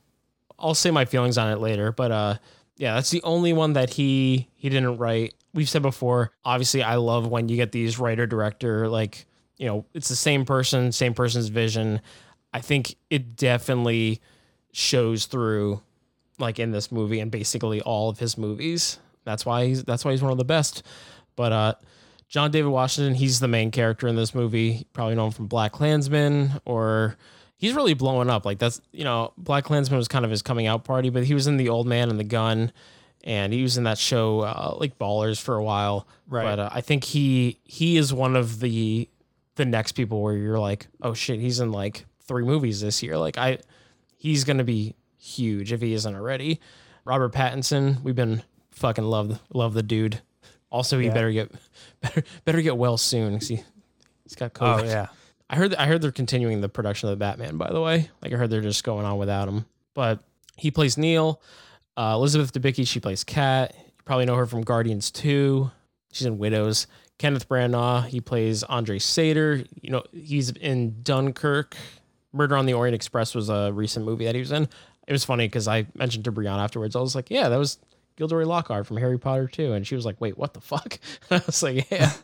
I'll say my feelings on it later. But uh, yeah, that's the only one that he he didn't write. We've said before. Obviously, I love when you get these writer director like you know it's the same person, same person's vision. I think it definitely shows through like in this movie and basically all of his movies. That's why he's that's why he's one of the best. But uh John David Washington, he's the main character in this movie. Probably known from Black Klansman or he's really blowing up. Like that's you know, Black Klansman was kind of his coming out party, but he was in The Old Man and the Gun and he was in that show uh, like Ballers for a while. Right. But uh, I think he he is one of the the next people where you're like, "Oh shit, he's in like three movies this year. Like I, he's gonna be huge if he isn't already. Robert Pattinson, we've been fucking love love the dude. Also, he Yeah. better get better better get well soon. 'cause he he's got COVID. Oh, yeah. I heard I heard they're continuing the production of the Batman. By the way, like I heard they're just going on without him. But he plays Neil. Uh, Elizabeth Debicki, she plays Kat. You probably know her from Guardians Two. She's in Widows. Kenneth Branagh, he plays Andre Sator. You know, he's in Dunkirk. Murder on the Orient Express was a recent movie that he was in. It was funny because I mentioned to Brianna afterwards. I was like, "Yeah, that was Gilderoy Lockhart from Harry Potter too," and she was like, "Wait, what the fuck?" I was like, "Yeah."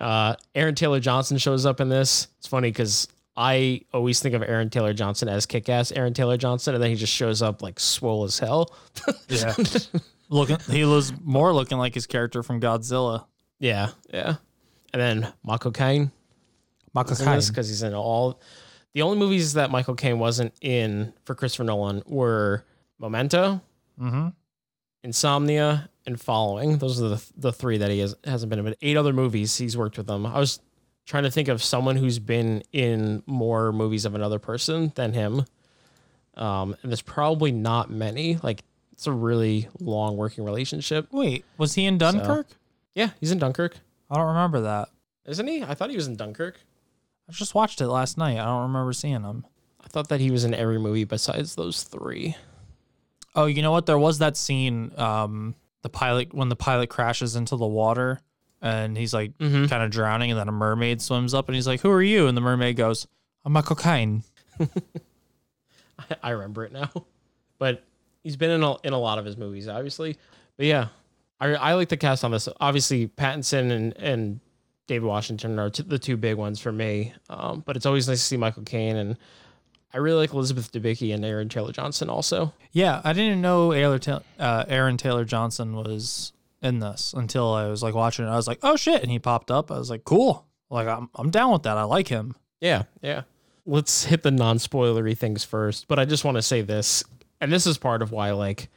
Uh, Aaron Taylor Johnson shows up in this. It's funny because I always think of Aaron Taylor Johnson as kick-ass Aaron Taylor Johnson, and then he just shows up like swole as hell. Yeah. looking, he was more looking like his character from Godzilla. Yeah, yeah. And then Michael Caine. Michael Caine. Caine. Because he's in all. The only movies that Michael Caine wasn't in for Christopher Nolan were Memento, Mm-hmm. Insomnia, and Following. Those are the, the three that he has, hasn't been in. But eight other movies he's worked with them. I was trying to think of someone who's been in more movies of another person than him. Um, and there's probably not many. Like, it's a really long working relationship. Wait, was he in Dunkirk? Yeah, he's in Dunkirk. I don't remember that. Isn't he? I thought he was in Dunkirk. I just watched it last night. I don't remember seeing him. I thought that he was in every movie besides those three. Oh, you know what? There was that scene, um, the pilot when the pilot crashes into the water and he's like Mhm. kind of drowning, and then a mermaid swims up and he's like, "Who are you?" And the mermaid goes, "I'm Michael Caine." I, I remember it now. But he's been in a, in a lot of his movies, obviously. But yeah, I, I like the cast on this. Obviously, Pattinson and, and David Washington are t- the two big ones for me. Um, but it's always nice to see Michael Caine. And I really like Elizabeth Debicki and Aaron Taylor Johnson also. Yeah, I didn't know Aaron, uh, Aaron Taylor Johnson was in this until I was like watching it. I was like, "Oh shit!" and he popped up. I was like, "Cool." Like I'm I'm down with that. I like him. Yeah, yeah. Let's hit the non-spoilery things first. But I just want to say this, and this is part of why like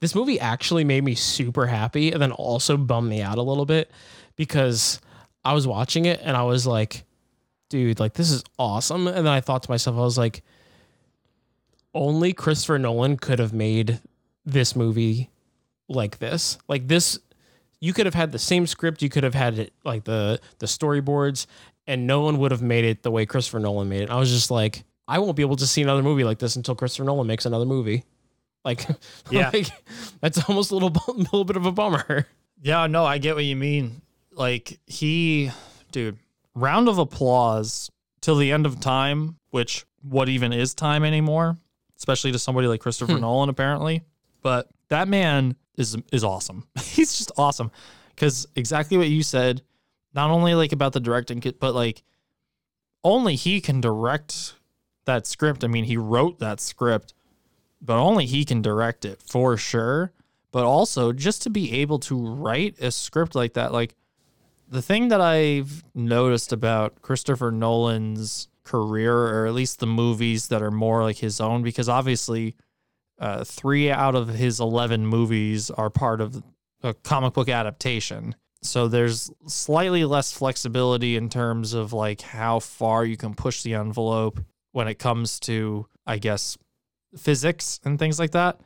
this movie actually made me super happy and then also bummed me out a little bit because I was watching it and I was like, dude, like this is awesome. And then I thought to myself, I was like, only Christopher Nolan could have made this movie like this. Like this you could have had the same script, you could have had it like the the storyboards and no one would have made it the way Christopher Nolan made it. I was just like, I won't be able to see another movie like this until Christopher Nolan makes another movie. Like, Yeah. like, that's almost a little, little bit of a bummer. Yeah, no, I get what you mean. Like he, dude, round of applause till the end of time, which what even is time anymore, especially to somebody like Christopher hmm. Nolan, apparently. But that man is is awesome. He's just awesome because exactly what you said. Not only like about the directing, but like only he can direct that script. I mean, he wrote that script, but only he can direct it for sure. But also just to be able to write a script like that, like the thing that I've noticed about Christopher Nolan's career, or at least the movies that are more like his own, because obviously uh, three out of his 11 movies are part of a comic book adaptation. So there's slightly less flexibility in terms of like how far you can push the envelope when it comes to, I guess, physics and things like that.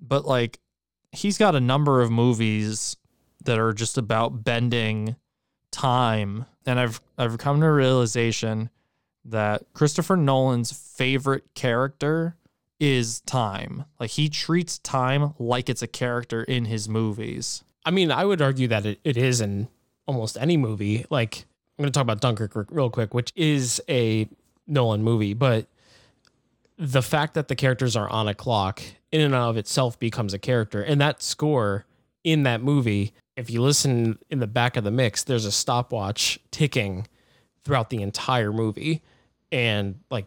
But like he's got a number of movies that are just about bending time. And I've I've come to a realization that Christopher Nolan's favorite character is time. Like he treats time like it's a character in his movies. I mean, I would argue that it, it is in almost any movie. Like, I'm going to talk about Dunkirk real quick, which is a Nolan movie, but the fact that the characters are on a clock in and of itself becomes a character. And that score in that movie, if you listen in the back of the mix, there's a stopwatch ticking throughout the entire movie. And like,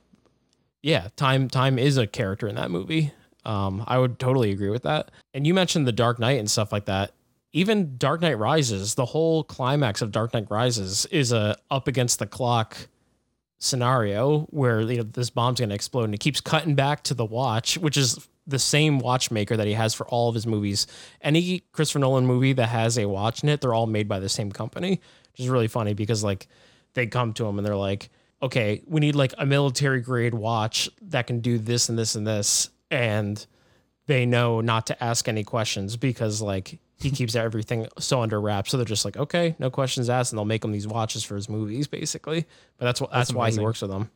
yeah, time time is a character in that movie. Um, I would totally agree with that. And you mentioned the Dark Knight and stuff like that even Dark Knight Rises, the whole climax of Dark Knight Rises is a up against the clock scenario where you know this bomb's going to explode and it keeps cutting back to the watch, which is the same watchmaker that he has for all of his movies. Any Christopher Nolan movie that has a watch in it, they're all made by the same company, which is really funny because like they come to him and they're like, "Okay, we need like a military grade watch that can do this and this and this." And they know not to ask any questions because like he keeps everything so under wraps. So they're just like, okay, no questions asked, and they'll make him these watches for his movies, basically. But that's what that's, that's why he works with them.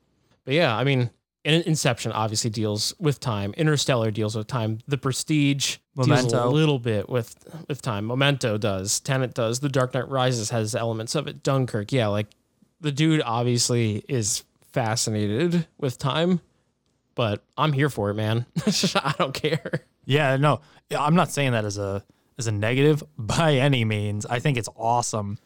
But yeah, I mean, Inception obviously deals with time. Interstellar deals with time. The Prestige Memento. deals a little bit with with time. Memento does. Tenet does. The Dark Knight Rises has elements of it. Dunkirk, yeah, like the dude obviously is fascinated with time, but I'm here for it, man. I don't care. Yeah, no, I'm not saying that as a as a negative by any means. I think it's awesome,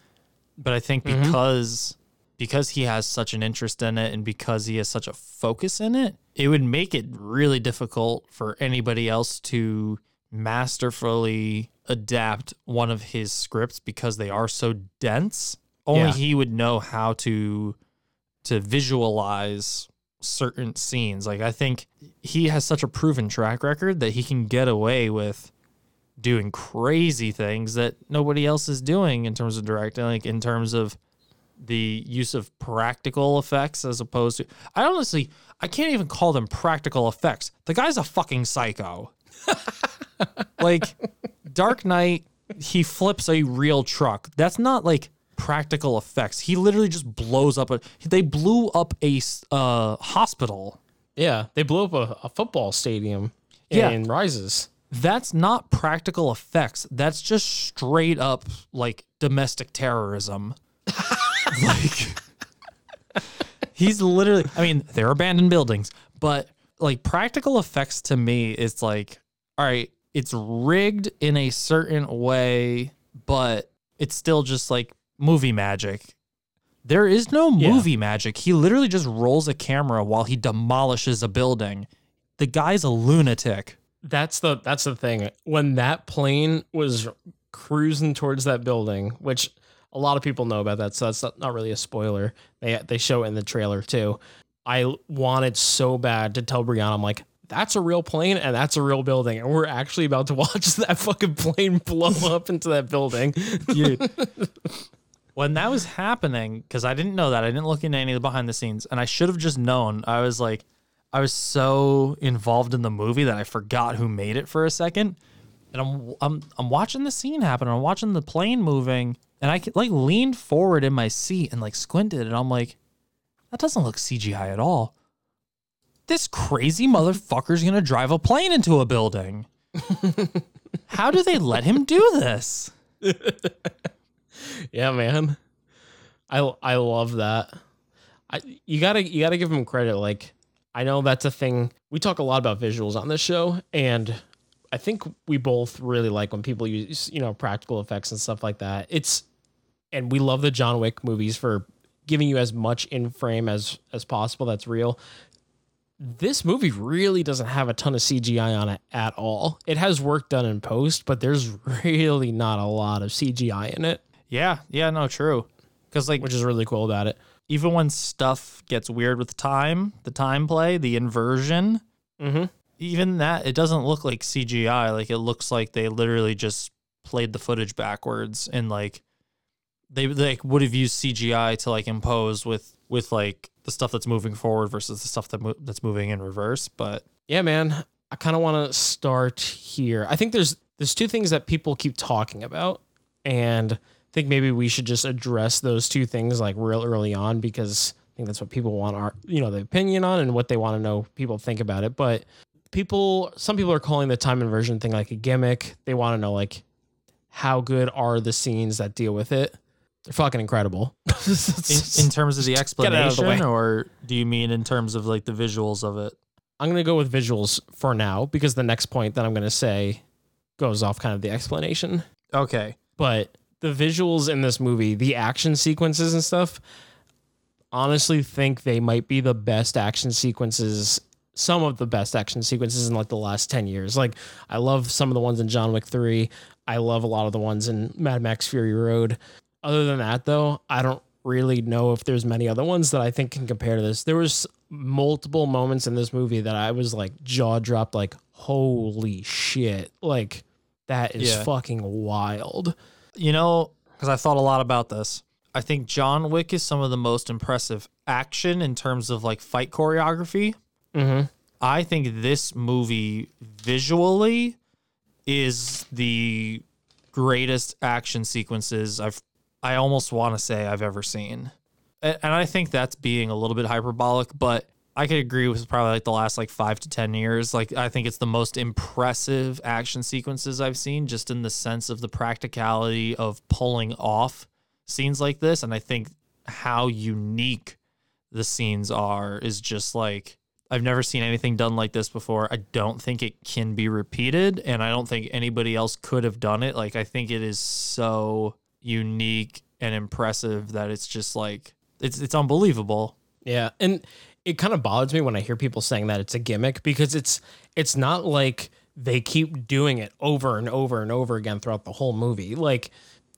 but I think mm-hmm. because because he has such an interest in it and because he has such a focus in it, it would make it really difficult for anybody else to masterfully adapt one of his scripts because they are so dense. Only yeah. he would know how to to visualize certain scenes. Like I think he has such a proven track record that he can get away with doing crazy things that nobody else is doing in terms of directing, like in terms of the use of practical effects as opposed to I honestly I can't even call them practical effects. The guy's a fucking psycho. like Dark Knight, he flips a real truck. That's not like practical effects. He literally just blows up a they blew up a uh, hospital. Yeah, they blew up a, a football stadium yeah. in Rises that's not practical effects. That's just straight up like domestic terrorism. like he's literally I mean, they're abandoned buildings, but like practical effects to me it's like all right, it's rigged in a certain way, but it's still just like movie magic. There is no movie yeah. magic. He literally just rolls a camera while he demolishes a building. The guy's a lunatic that's the that's the thing. When that plane was cruising towards that building, which a lot of people know about that, so that's not, not really a spoiler. They they show it in the trailer too. I wanted so bad to tell Brianna, I'm like, that's a real plane and that's a real building, and we're actually about to watch that fucking plane blow up into that building, dude. when that was happening, because I didn't know that, I didn't look into any of the behind the scenes, and I should have just known. I was like, I was so involved in the movie that I forgot who made it for a second. And I'm I'm I'm watching the scene happen. I'm watching the plane moving, and I like leaned forward in my seat and like squinted, and I'm like, that doesn't look CGI at all. This crazy motherfucker's gonna drive a plane into a building. How do they let him do this? yeah, man. I I love that. I you gotta you gotta give him credit. Like I know that's a thing. We talk a lot about visuals on this show, and I think we both really like when people use you know practical effects and stuff like that. It's and we love the John Wick movies for giving you as much in frame as as possible that's real. This movie really doesn't have a ton of CGI on it at all. It has work done in post, but there's really not a lot of CGI in it. Yeah, yeah, no, true. Because like, which is really cool about it. Even when stuff gets weird with time, the time play, the inversion, mm-hmm. even that, it doesn't look like CGI. Like it looks like they literally just played the footage backwards and like they like would have used CGI to like impose with with like the stuff that's moving forward versus the stuff that mo- that's moving in reverse. But yeah, man, I kind of want to start here. I think there's there's two things that people keep talking about, and I think maybe we should just address those two things like real early on because I think that's what people want our you know the opinion on and what they want to know people think about it. But people, some people are calling the time inversion thing like a gimmick. They want to know like how good are the scenes that deal with it they're fucking incredible. in, in, terms of the explanation, of the or do you mean in terms of like the visuals of it? I'm gonna go with visuals for now because the next point that I'm gonna say goes off kind of the explanation. Okay, but the visuals in this movie, the action sequences and stuff, honestly think they might be the best action sequences some of the best action sequences in like the last 10 years. Like I love some of the ones in John Wick 3. I love a lot of the ones in Mad Max Fury Road. Other than that, though, I don't really know if there's many other ones that I think can compare to this. There was multiple moments in this movie that I was like jaw dropped, like holy shit, like that is yeah. fucking wild. You know, because I thought a lot about this. I think John Wick is some of the most impressive action in terms of like fight choreography. Mm-hmm. I think this movie visually is the greatest action sequences I've I almost want to say I've ever seen. And I think that's being a little bit hyperbolic, but I could agree with probably like the last like five to 10 years. Like, I think it's the most impressive action sequences I've seen, just in the sense of the practicality of pulling off scenes like this. And I think how unique the scenes are is just like, I've never seen anything done like this before. I don't think it can be repeated, and I don't think anybody else could have done it. Like, I think it is so unique and impressive that it's just like it's it's unbelievable. Yeah, and it kind of bothers me when I hear people saying that it's a gimmick because it's it's not like they keep doing it over and over and over again throughout the whole movie. Like,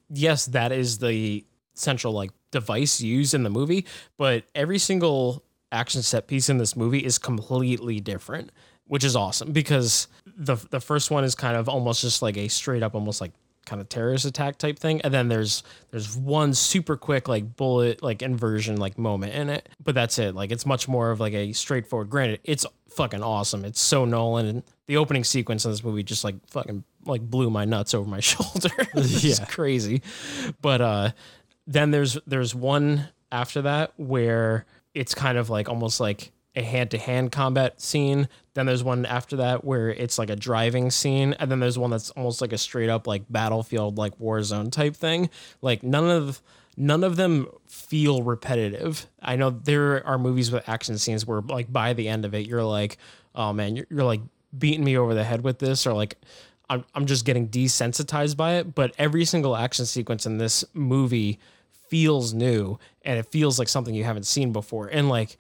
yes, that is the central like device used in the movie, but every single action set piece in this movie is completely different, which is awesome because the the first one is kind of almost just like a straight up almost like kind of terrorist attack type thing and then there's there's one super quick like bullet like inversion like moment in it but that's it like it's much more of like a straightforward granted it's fucking awesome it's so nolan and the opening sequence in this movie just like fucking like blew my nuts over my shoulder it's yeah. crazy but uh then there's there's one after that where it's kind of like almost like a hand-to-hand combat scene. Then there's one after that where it's like a driving scene, and then there's one that's almost like a straight up like battlefield like war zone type thing. Like none of none of them feel repetitive. I know there are movies with action scenes where like by the end of it you're like, "Oh man, you're, you're like beating me over the head with this," or like I'm I'm just getting desensitized by it, but every single action sequence in this movie feels new and it feels like something you haven't seen before. And like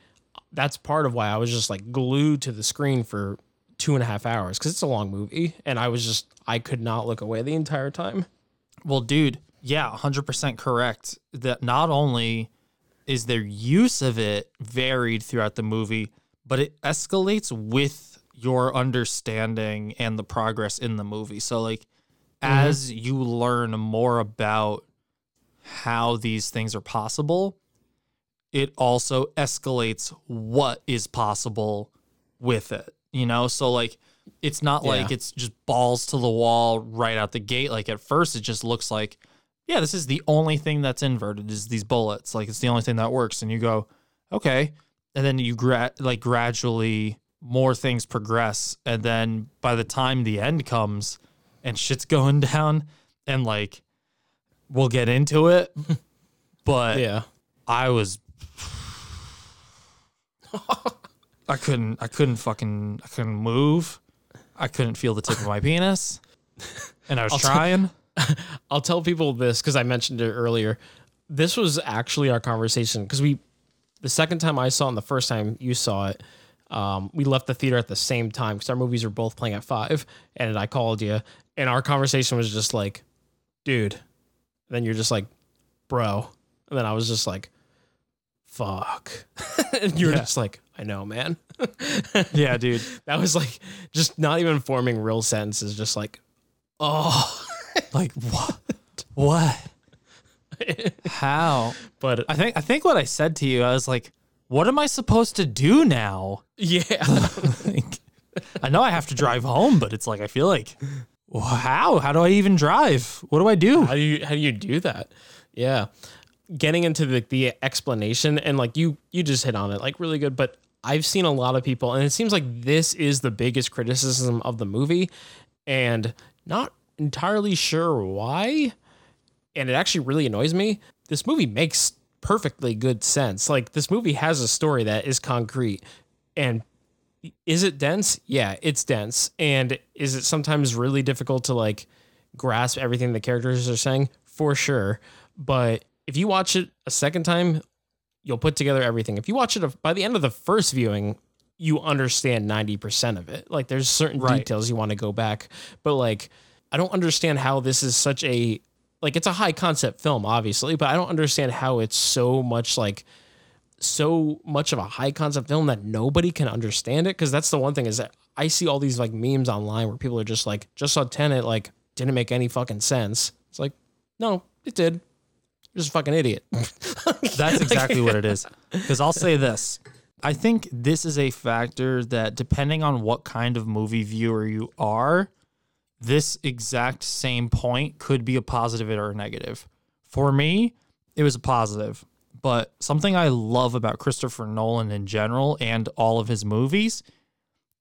that's part of why I was just like glued to the screen for two and a half hours because it's a long movie, and I was just I could not look away the entire time. Well, dude, yeah, hundred percent correct. That not only is their use of it varied throughout the movie, but it escalates with your understanding and the progress in the movie. So like mm-hmm. as you learn more about how these things are possible, it also escalates what is possible with it. You know, so like it's not yeah. like it's just balls to the wall right out the gate. Like at first, it just looks like, yeah, this is the only thing that's inverted is these bullets. Like it's the only thing that works. And you go, okay, and then you gra- like gradually more things progress, and then by the time the end comes and shit's going down, and like we'll get into it. But Yeah. I was I couldn't I couldn't fucking I couldn't move. I couldn't feel the tip of my penis. And I was I'll trying. I'll tell people this because I mentioned it earlier. This was actually our conversation because we, the second time I saw it and the first time you saw it, um, we left the theater at the same time because our movies were both playing at five. And I called you, and our conversation was just like, dude. And then you're just like, bro. And then I was just like, fuck. and you were Yeah. just like, I know, man. Yeah, dude. That was like just not even forming real sentences, just like, oh. Like what? What? How? But I think I think what I said to you, I was like, what am I supposed to do now? Yeah. Like, I know I have to drive home, but it's like I feel like how? How do I even drive? What do I do? How do you how do you do that? Yeah. Getting into the the explanation and like you you just hit on it like really good, but I've seen a lot of people and it seems like this is the biggest criticism of the movie and not entirely sure why. And it actually really annoys me. This movie makes perfectly good sense. Like this movie has a story that is concrete and is it dense? Yeah, it's dense. And is it sometimes really difficult to like grasp everything the characters are saying? For sure. But if you watch it a second time, you'll put together everything. If you watch it by the end of the first viewing, you understand 90% of it. Like there's certain Right. details you want to go back. But like I don't understand how this is such a like it's a high concept film obviously, but I don't understand how it's so much like so much of a high concept film that nobody can understand it because that's the one thing is that I see all these like memes online where people are just like just saw Tenet like didn't make any fucking sense. It's like no, it did. You're just a fucking idiot. That's exactly what it is. Because I'll say this. I think this is a factor that, depending on what kind of movie viewer you are, this exact same point could be a positive or a negative. For me, it was a positive. But something I love about Christopher Nolan in general and all of his movies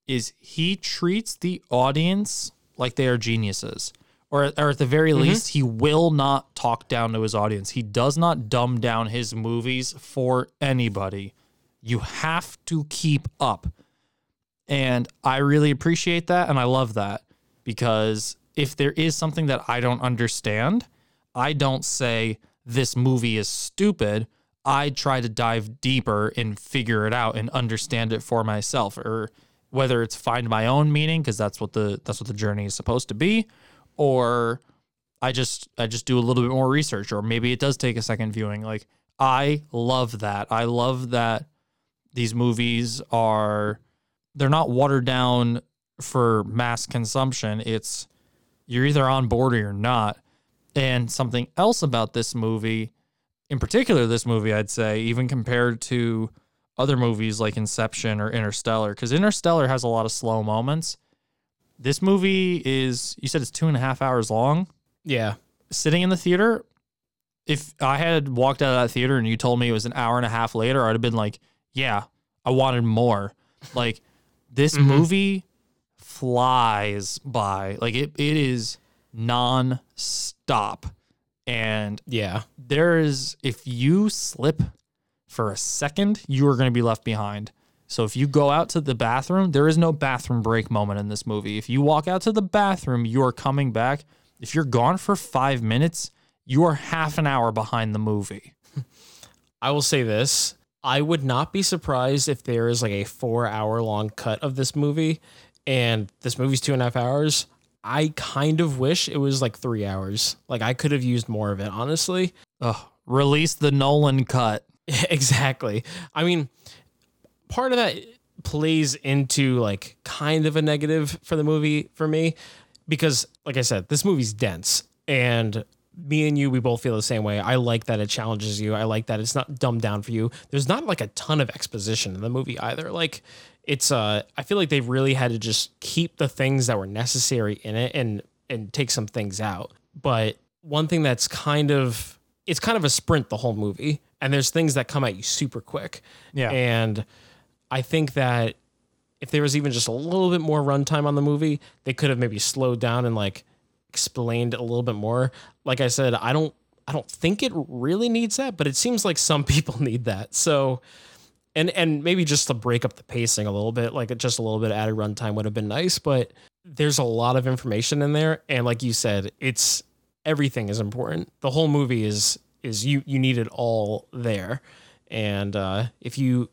is he treats the audience like they are geniuses. Or, or at the very mm-hmm. least, he will not talk down to his audience. He does not dumb down his movies for anybody. You have to keep up. And I really appreciate that. And I love that because if there is something that I don't understand, I don't say this movie is stupid. I try to dive deeper and figure it out and understand it for myself or whether it's find my own meaning because that's what the that's what the journey is supposed to be or I just I just do a little bit more research or maybe it does take a second viewing like I love that. I love that these movies are they're not watered down for mass consumption. It's you're either on board or you're not. And something else about this movie, in particular this movie I'd say even compared to other movies like Inception or Interstellar, because Interstellar has a lot of slow moments. This movie is, you said it's two and a half hours long. Yeah. Sitting in the theater, if I had walked out of that theater and you told me it was an hour and a half later, I'd have been like, yeah, I wanted more. Like, this Mhm. movie flies by. Like, it, it is non stop. And yeah, there is, if you slip for a second, you are going to be left behind. So if you go out to the bathroom, there is no bathroom break moment in this movie. If you walk out to the bathroom, you are coming back. If you're gone for five minutes, you are half an hour behind the movie. I will say this. I would not be surprised if there is like a four hour long cut of this movie and this movie's two and a half hours. I kind of wish it was like three hours. Like I could have used more of it, honestly. Ugh, release the Nolan cut. exactly. I mean, part of that plays into like kind of a negative for the movie for me because like I said, this movie's dense and me and you we both feel the same way. I like that it challenges you. I like that it's not dumbed down for you. There's not like a ton of exposition in the movie either. Like it's uh I feel like they really had to just keep the things that were necessary in it and and take some things out. But one thing that's kind of it's kind of a sprint the whole movie and there's things that come at you super quick. Yeah. And I think that if there was even just a little bit more runtime on the movie, they could have maybe slowed down and like explained a little bit more. Like I said, I don't I don't think it really needs that, but it seems like some people need that. So, and and maybe just to break up the pacing a little bit, like just a little bit added runtime would have been nice. But there's a lot of information in there, and like you said, it's everything is important. The whole movie is is you you need it all there, and uh, if you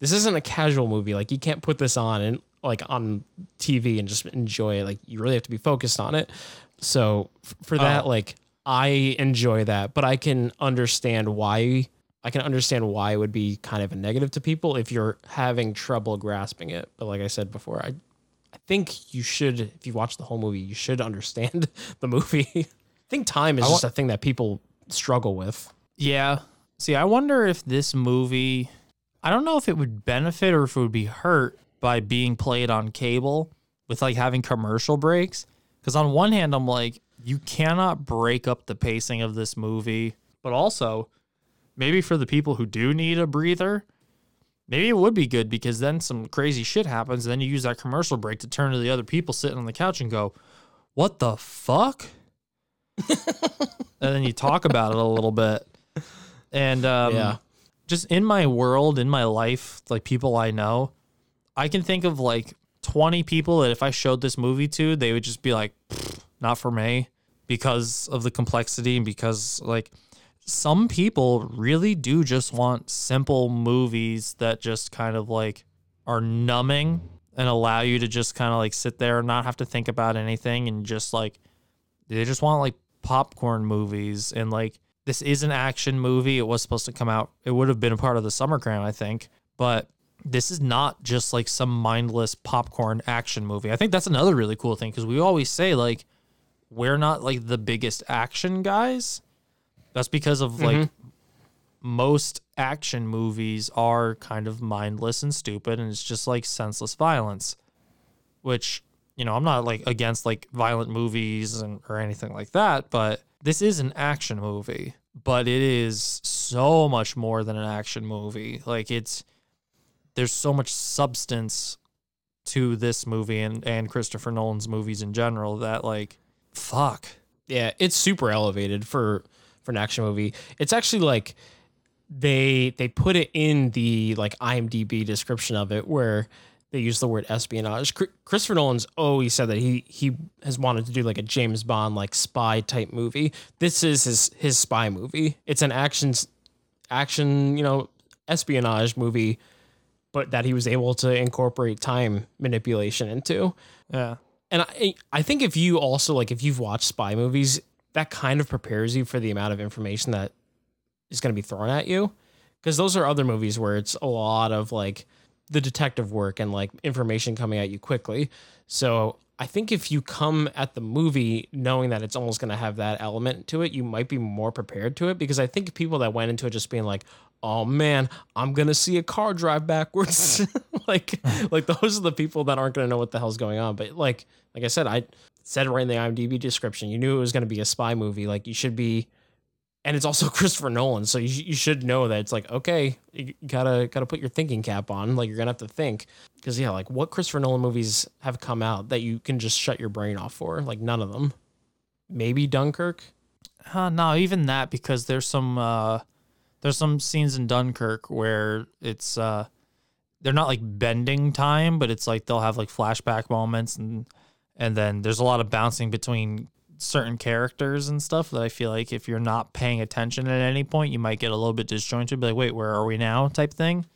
this isn't a casual movie, like you can't put this on and like on TV and just enjoy it. Like you really have to be focused on it. So for that, Oh. like I enjoy that, but I can understand why. I can understand why it would be kind of a negative to people if you're having trouble grasping it. But like I said before, I I think you should, if you watch the whole movie, you should understand the movie. I think time is I wa- just a thing that people struggle with. Yeah. See, I wonder if this movie, I don't know if it would benefit or if it would be hurt by being played on cable with like having commercial breaks. Because on one hand, I'm like, you cannot break up the pacing of this movie. But also, maybe for the people who do need a breather, maybe it would be good because then some crazy shit happens. And then you use that commercial break to turn to the other people sitting on the couch and go, what the fuck? and then you talk about it a little bit. And um, Yeah. Just in my world, in my life, like people I know, I can think of like 20 people that if I showed this movie to, they would just be like, not for me because of the complexity and because like some people really do just want simple movies that just kind of like are numbing and allow you to just kind of like sit there and not have to think about anything and just like they just want like popcorn movies and like this is an action movie. It was supposed to come out. It would have been a part of the summer cram, I think. But this is not just like some mindless popcorn action movie. I think that's another really cool thing because we always say like we're not like the biggest action guys. That's because of like mm-hmm. most action movies are kind of mindless and stupid and it's just like senseless violence which you know i'm not like against like violent movies and or anything like that but this is an action movie but it is so much more than an action movie like it's there's so much substance to this movie and and christopher nolan's movies in general that like fuck Yeah, it's super elevated for for an action movie. It's actually like they they put it in the like IMDb description of it where they use the word espionage. Christopher Nolan's always said that he he has wanted to do like a James Bond like spy type movie. This is his his spy movie. It's an action action, you know, espionage movie but that he was able to incorporate time manipulation into. yeah And I, I think if you also like if you've watched spy movies, that kind of prepares you for the amount of information that is going to be thrown at you. Because those are other movies where it's a lot of like the detective work and like information coming at you quickly. So I think if you come at the movie knowing that it's almost going to have that element to it, you might be more prepared to it. Because I think people that went into it just being like, "Oh man, I'm gonna see a car drive backwards," like like those are the people that aren't gonna know what the hell's going on. But like like I said, I said it right in the IMDb description. You knew it was gonna be a spy movie. Like you should be and it's also Christopher Nolan, so you, you should know that it's like okay, you gotta gotta put your thinking cap on. Like you're gonna have to think because yeah, like what Christopher Nolan movies have come out that you can just shut your brain off for? Like none of them. Maybe Dunkirk. Uh, no, even that because there's some uh, there's some scenes in Dunkirk where it's uh, they're not like bending time, but it's like they'll have like flashback moments and and then there's a lot of bouncing between certain characters and stuff that I feel like if you're not paying attention at any point, you might get a little bit disjointed, be like, wait, where are we now? type thing.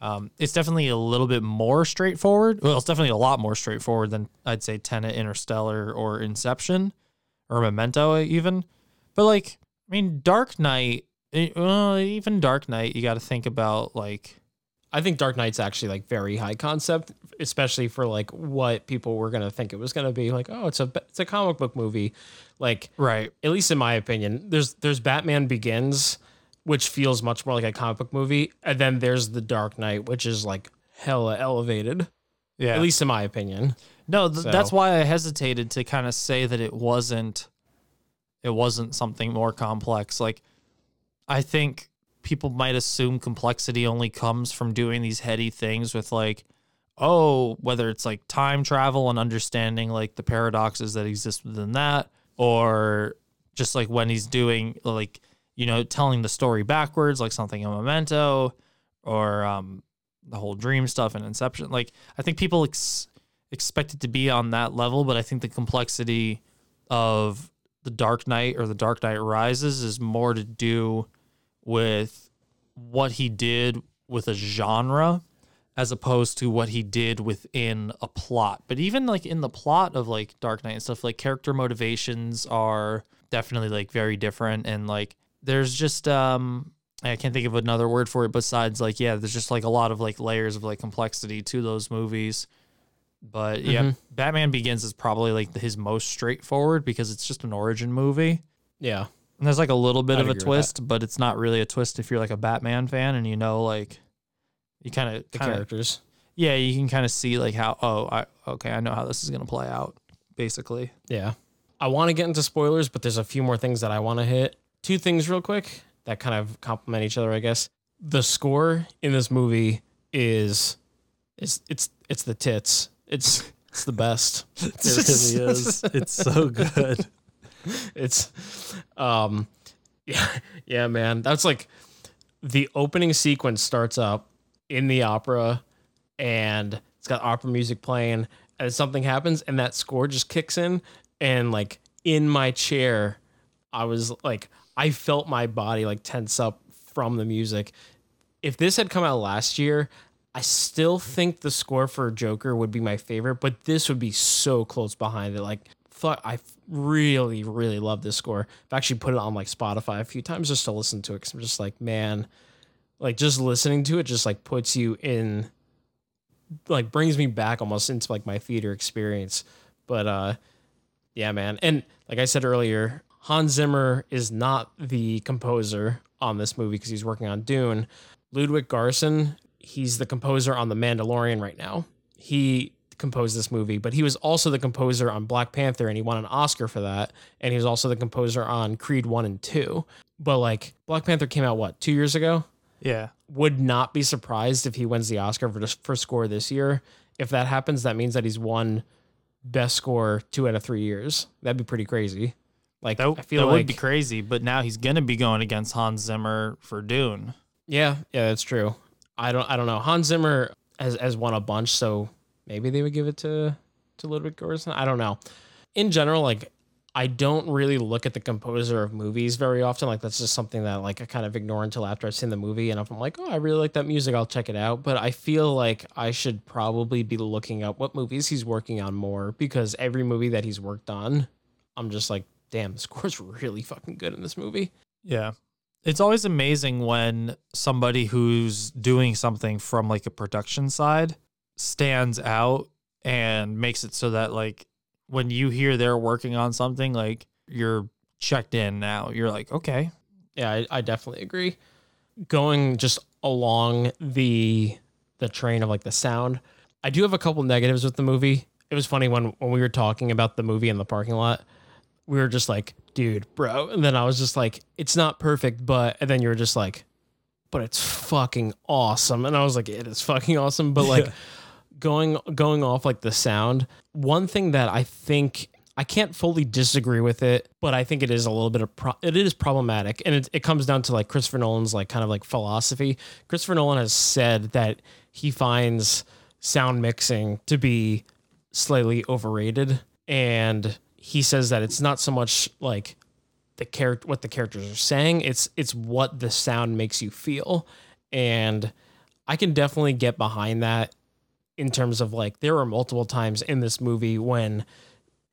Um, it's definitely a little bit more straightforward. Well, it's definitely a lot more straightforward than I'd say Tenet, Interstellar, or Inception, or Memento even. But like, I mean, Dark Knight. eh, Well, even Dark Knight, you got to think about like. I think Dark Knight's actually like very high concept, especially for like what people were gonna think it was gonna be. Like, oh, it's a it's a comic book movie. Like, right? At least in my opinion, there's there's Batman Begins, which feels much more like a comic book movie, and then there's The Dark Knight, which is like hella elevated. Yeah. At least in my opinion. No, th- So- that's why I hesitated to kind of say that it wasn't it wasn't something more complex. Like I think people might assume complexity only comes from doing these heady things with like oh, whether it's like time travel and understanding like the paradoxes that exist within that or just like when he's doing like you know telling the story backwards, like something in Memento, or um, the whole dream stuff and Inception. Like I think people ex- expect it to be on that level, but I think the complexity of the Dark Knight or the Dark Knight Rises is more to do with what he did with a genre as opposed to what he did within a plot. But even like in the plot of like Dark Knight and stuff, like character motivations are definitely like very different and like there's just um I can't think of another word for it besides like yeah, there's just like a lot of like layers of like complexity to those movies. But yeah, Mhm. Batman Begins is probably like his most straightforward because it's just an origin movie. Yeah. And there's like a little bit I'd of a twist, but it's not really a twist if you're like a Batman fan and you know like you kind of The characters. Yeah, you can kind of see like how oh, I okay, I know how this is going to play out basically. Yeah. I want to get into spoilers, but there's a few more things that I want to hit. Two things real quick that kind of complement each other, I guess. The score in this movie is is it's it's the tits. It's it's the best. It really is. It's so good. it's um yeah, yeah, man. That's like the opening sequence starts up in the opera and it's got opera music playing and something happens and that score just kicks in and like in my chair I was like I felt my body like tense up from the music. If this had come out last year, I still think the score for Joker would be my favorite, but this would be so close behind it. Like fuck I really really love this score. I've actually put it on like Spotify a few times just to listen to it cuz I'm just like, man, like just listening to it just like puts you in like brings me back almost into like my theater experience. But uh yeah, man. And like I said earlier, Hans Zimmer is not the composer on this movie because he's working on Dune. Ludwig Göransson, he's the composer on The Mandalorian right now. He composed this movie, but he was also the composer on Black Panther and he won an Oscar for that. And he was also the composer on Creed 1 and 2. But like Black Panther came out what, 2 years ago? Yeah. Would not be surprised if he wins the Oscar for for score this year. If that happens, that means that he's won best score 2 out of 3 years. That'd be pretty crazy. Like That, I feel that like would be crazy, but now he's going to be going against Hans Zimmer for Dune. Yeah, yeah, that's true. I don't I don't know. Hans Zimmer has has won a bunch, so maybe they would give it to to Ludwig Göransson. I don't know. In general, like I don't really look at the composer of movies very often. Like that's just something that like I kind of ignore until after I've seen the movie and if I'm like, "Oh, I really like that music, I'll check it out." But I feel like I should probably be looking up what movies he's working on more because every movie that he's worked on, I'm just like, "Damn, the score's really fucking good in this movie." Yeah. It's always amazing when somebody who's doing something from like a production side stands out and makes it so that like when you hear they're working on something, like you're checked in now. You're like, okay. Yeah, I, I definitely agree. Going just along the the train of like the sound, I do have a couple negatives with the movie. It was funny when when we were talking about the movie in the parking lot. We were just like, dude, bro. And then I was just like, it's not perfect, but and then you were just like, but it's fucking awesome. And I was like, it is fucking awesome. But like going going off like the sound, one thing that I think I can't fully disagree with it, but I think it is a little bit of pro- it is problematic, and it, it comes down to like Christopher Nolan's like kind of like philosophy. Christopher Nolan has said that he finds sound mixing to be slightly overrated, and he says that it's not so much like the character what the characters are saying it's it's what the sound makes you feel. And i can definitely get behind that in terms of like there were multiple times in this movie when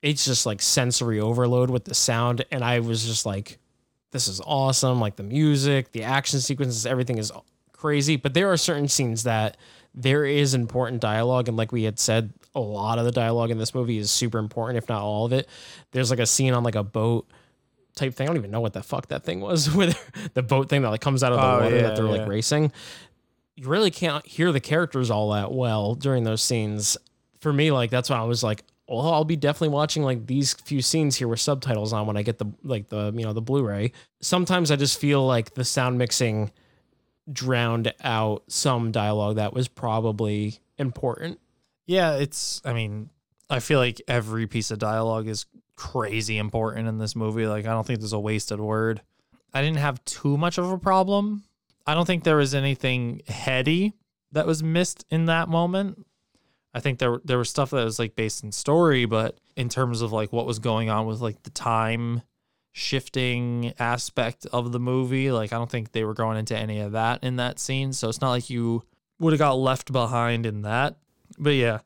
it's just like sensory overload with the sound and i was just like this is awesome like the music the action sequences everything is crazy but there are certain scenes that there is important dialogue and like we had said a lot of the dialogue in this movie is super important if not all of it there's like a scene on like a boat type thing. I don't even know what the fuck that thing was with the boat thing that like comes out of the Oh, water yeah, that they're yeah. like racing. You really can't hear the characters all that well during those scenes. For me, like that's why I was like, well, I'll be definitely watching like these few scenes here with subtitles on when I get the like the you know the Blu-ray. Sometimes I just feel like the sound mixing drowned out some dialogue that was probably important. Yeah, it's I mean, I feel like every piece of dialogue is crazy important in this movie. Like I don't think there's a wasted word. I didn't have too much of a problem. I don't think there was anything heady that was missed in that moment. I think there there was stuff that was like based in story, but in terms of like what was going on with like the time shifting aspect of the movie, like I don't think they were going into any of that in that scene. So it's not like you would have got left behind in that. But yeah,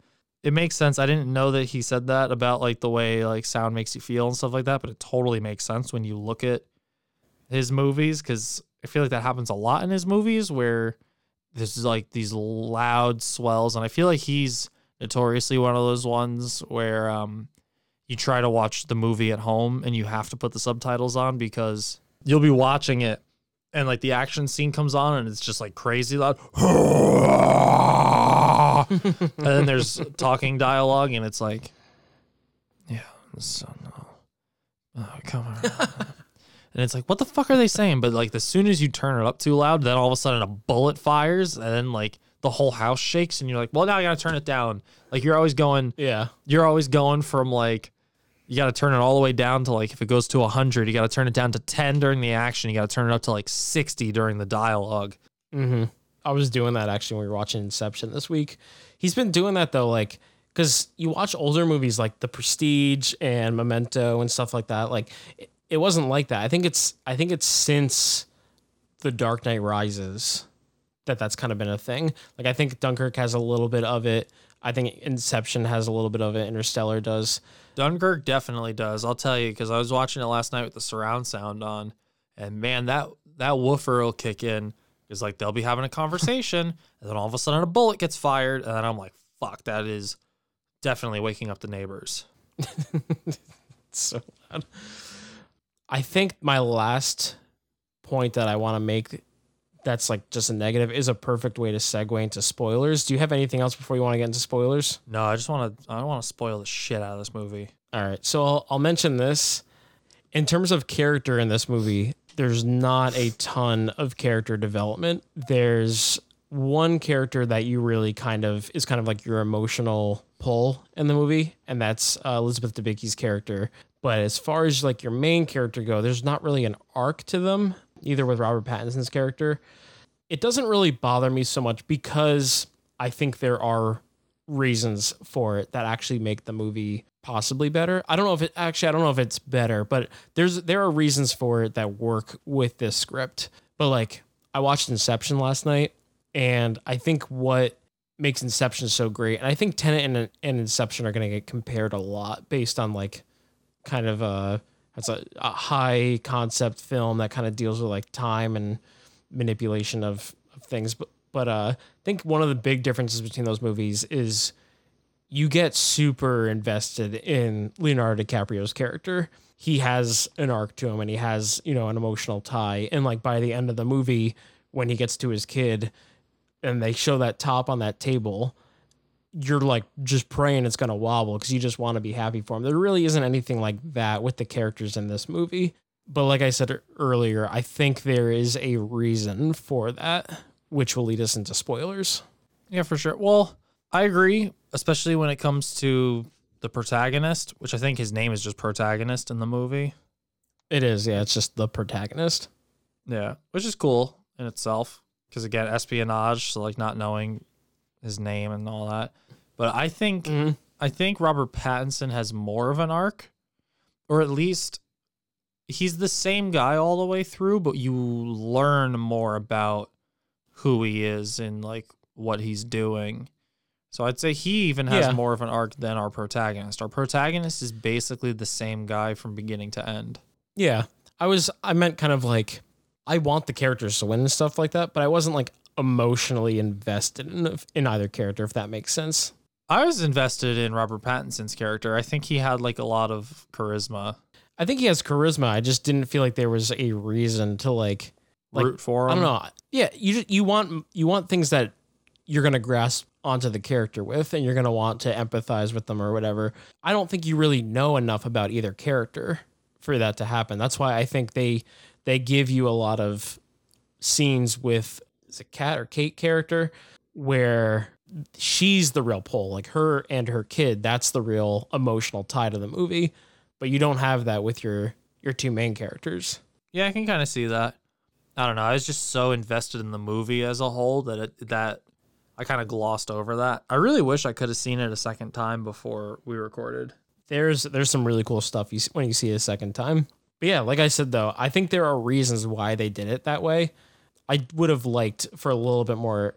it makes sense. I didn't know that he said that about like the way like sound makes you feel and stuff like that, but it totally makes sense when you look at his movies because I feel like that happens a lot in his movies where there's like these loud swells, and I feel like he's notoriously one of those ones where um you try to watch the movie at home and you have to put the subtitles on because you'll be watching it and like the action scene comes on and it's just like crazy loud. And then there's talking dialogue and it's like yeah so no oh come on and it's like what the fuck are they saying but like as soon as you turn it up too loud then all of a sudden a bullet fires and then like the whole house shakes and you're like well now i gotta turn it down like you're always going Yeah. you're always going from like you got to turn it all the way down to like if it goes to 100 you got to turn it down to 10 during the action you got to turn it up to like 60 during the dialogue Mm-hmm. I was doing that actually when we were watching Inception this week. He's been doing that though, like because you watch older movies like The Prestige and Memento and stuff like that. Like it, wasn't like that. I think it's I think it's since The Dark Knight Rises that that's kind of been a thing. Like I think Dunkirk has a little bit of it. I think Inception has a little bit of it. Interstellar does. dunkirk definitely does i'll tell you because i was watching it last night with the surround sound on and man that that woofer will kick in because like they'll be having a conversation and then all of a sudden a bullet gets fired and then i'm like fuck that is definitely waking up the neighbors so loud. I think my last point that I want to make that's like just a negative is a perfect way to segue into spoilers. Do you have anything else before you want to get into spoilers? no i just want to i don't want to spoil the shit out of this movie All right. So I'll, I'll mention this. In terms of character in this movie, there's not a ton of character development. There's one character that you really kind of is kind of like your emotional pull in the movie, and that's uh, Elizabeth Debicki's character. But as far as like your main character go, there's not really an arc to them, either with Robert Pattinson's character. It doesn't really bother me so much because I think there are reasons for it that actually make the movie possibly better. I don't know if it actually I don't know if it's better, but there's there are reasons for it that work with this script. But like I watched Inception last night and I think what makes Inception so great and I think Tenet and, and Inception are going to get compared a lot based on like kind of a it's a, a high concept film that kind of deals with like time and manipulation of, of things but but uh, I think one of the big differences between those movies is you get super invested in Leonardo DiCaprio's character. He has an arc to him and he has, you know, an emotional tie. And like by the end of the movie, when he gets to his kid and they show that top on that table, you're like just praying it's going to wobble because you just want to be happy for him. There really isn't anything like that with the characters in this movie. But like I said earlier, I think there is a reason for that, which will lead us into spoilers. Yeah, for sure. Well, I agree, especially when it comes to the protagonist, which I think his name is just protagonist in the movie. It is, yeah. It's just the protagonist. Yeah, which is cool in itself because again, espionage, so like not knowing his name and all that. But I think mm-hmm. I think Robert Pattinson has more of an arc, or at least he's the same guy all the way through, but you learn more about who he is and like what he's doing. So I'd say he even has Yeah. more of an arc than our protagonist. Our protagonist is basically the same guy from beginning to end. Yeah. I was I meant kind of like I want the characters to win and stuff like that, but I wasn't like emotionally invested in in either character if that makes sense. I was invested in Robert Pattinson's character. I think he had like a lot of charisma. I think he has charisma. I just didn't feel like there was a reason to like, like Root for him. I don't know. Yeah, you just, you want you want things that you're gonna grasp onto the character with, and you're gonna want to empathize with them or whatever. I don't think you really know enough about either character for that to happen. That's why I think they they give you a lot of scenes with is a Cat or Kate character where she's the real pull, like her and her kid. That's the real emotional tie to the movie. but you don't have that with your your two main characters. Yeah, I can kind of see that. I don't know. I was just so invested in the movie as a whole that it, that I kind of glossed over that. I really wish I could have seen it a second time before we recorded. There's there's some really cool stuff you see, when you see it a second time. But yeah, like I said though, I think there are reasons why they did it that way. I would have liked for a little bit more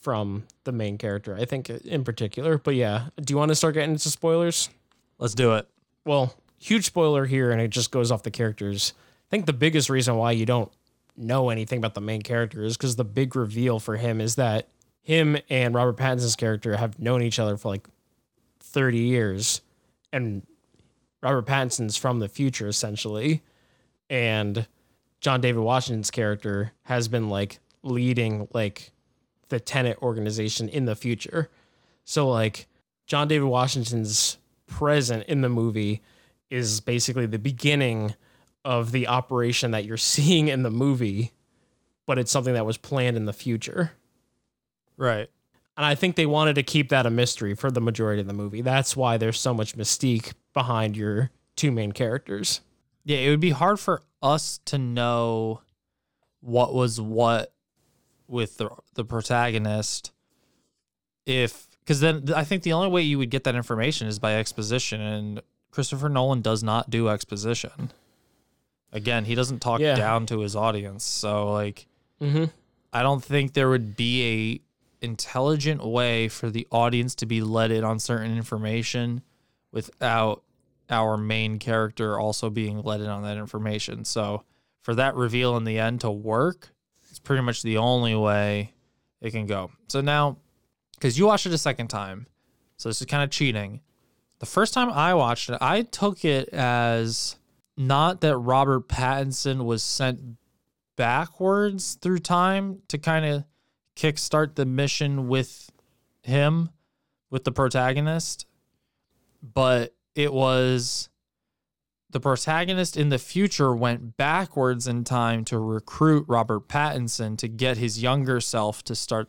from the main character. I think in particular. But yeah, do you want to start getting into spoilers? Let's do it. Well, huge spoiler here, and it just goes off the characters. I think the biggest reason why you don't know anything about the main character is because the big reveal for him is that him and Robert Pattinson's character have known each other for like 30 years. And Robert Pattinson's from the future, essentially. And John David Washington's character has been like leading like the Tenet organization in the future. So, like, John David Washington's present in the movie is basically the beginning of the operation that you're seeing in the movie, but it's something that was planned in the future. Right. And I think they wanted to keep that a mystery for the majority of the movie. That's why there's so much mystique behind your two main characters. Yeah, it would be hard for us to know what was what with the the protagonist if because then I think the only way you would get that information is by exposition, and Christopher Nolan does not do exposition. Again, he doesn't talk Yeah. down to his audience, so like, Mhm. I don't think there would be a intelligent way for the audience to be let in on certain information without our main character also being let in on that information. So for that reveal in the end to work, it's pretty much the only way it can go. So now, because you watched it a second time, so this is kind of cheating. The first time I watched it, I took it as not that Robert Pattinson was sent backwards through time to kind of kickstart the mission with him, with the protagonist, but it was the protagonist in the future went backwards in time to recruit Robert Pattinson to get his younger self to start.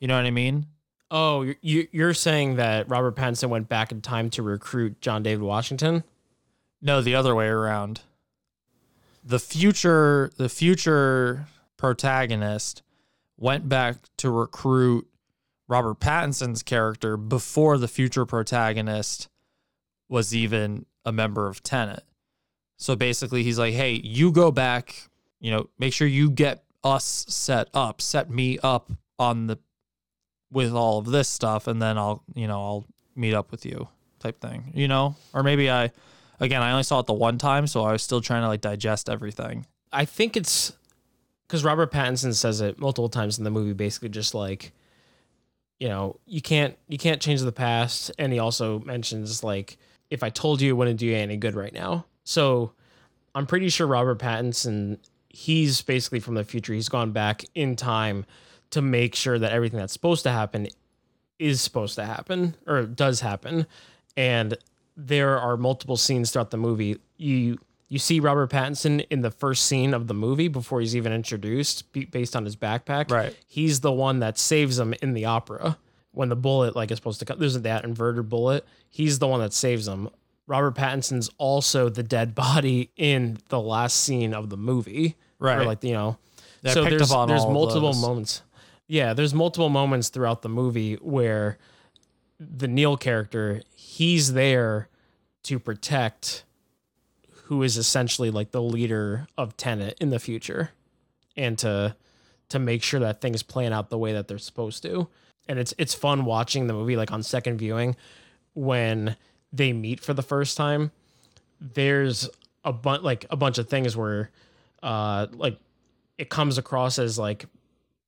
You know what I mean? Oh, you- you, you're saying that Robert Pattinson went back in time to recruit John David Washington? No, the other way around. The future, the future protagonist went back to recruit Robert Pattinson's character before the future protagonist was even a member of Tenet. So basically, he's like, "Hey, you go back. You know, make sure you get us set up, set me up on the with all of this stuff, and then I'll, you know, I'll meet up with you." Type thing, you know, or maybe I, again, I only saw it the one time, so I was still trying to like digest everything. I think it's because Robert Pattinson says it multiple times in the movie, basically just like, you know, you can't you can't change the past, and he also mentions like, if I told you, it wouldn't do you any good right now. So I'm pretty sure Robert Pattinson, he's basically from the future. He's gone back in time to make sure that everything that's supposed to happen is supposed to happen or does happen. And there are multiple scenes throughout the movie. You you see Robert Pattinson in the first scene of the movie before he's even introduced, based on his backpack. Right. He's the one that saves him in the opera when the bullet like is supposed to come. There's that inverted bullet. He's the one that saves him. Robert Pattinson's also the dead body in the last scene of the movie. Right. Or like you know. Yeah, so there's there's multiple those. moments. Yeah, there's multiple moments throughout the movie where the Neil character, he's there to protect who is essentially like the leader of Tenet in the future and to to make sure that things plan out the way that they're supposed to. And it's it's fun watching the movie like on second viewing when they meet for the first time. There's a bunch like a bunch of things where uh like it comes across as like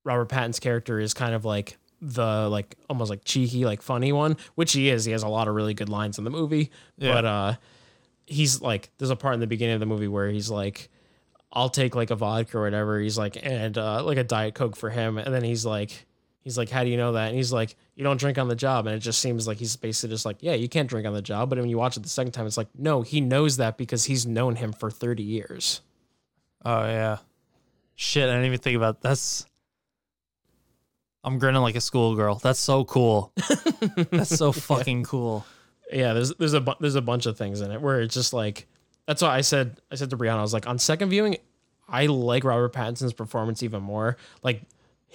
Robert Pattinson's character is kind of like the like almost like cheeky like funny one which he is he has a lot of really good lines in the movie Yeah. but uh he's like there's a part in the beginning of the movie where he's like I'll take like a vodka or whatever he's like and uh like a diet coke for him and then he's like he's like how do you know that and he's like you don't drink on the job and it just seems like he's basically just like yeah you can't drink on the job but when you watch it the second time it's like no he knows that because he's known him for 30 years Oh yeah. Shit, I didn't even think about that's I'm grinning like a schoolgirl. That's so cool. That's so fucking cool. yeah there's there's a bu- there's a bunch of things in it where it's just like that's why I said I said to Brianna, I was like, on second viewing, I like Robert Pattinson's performance even more. Like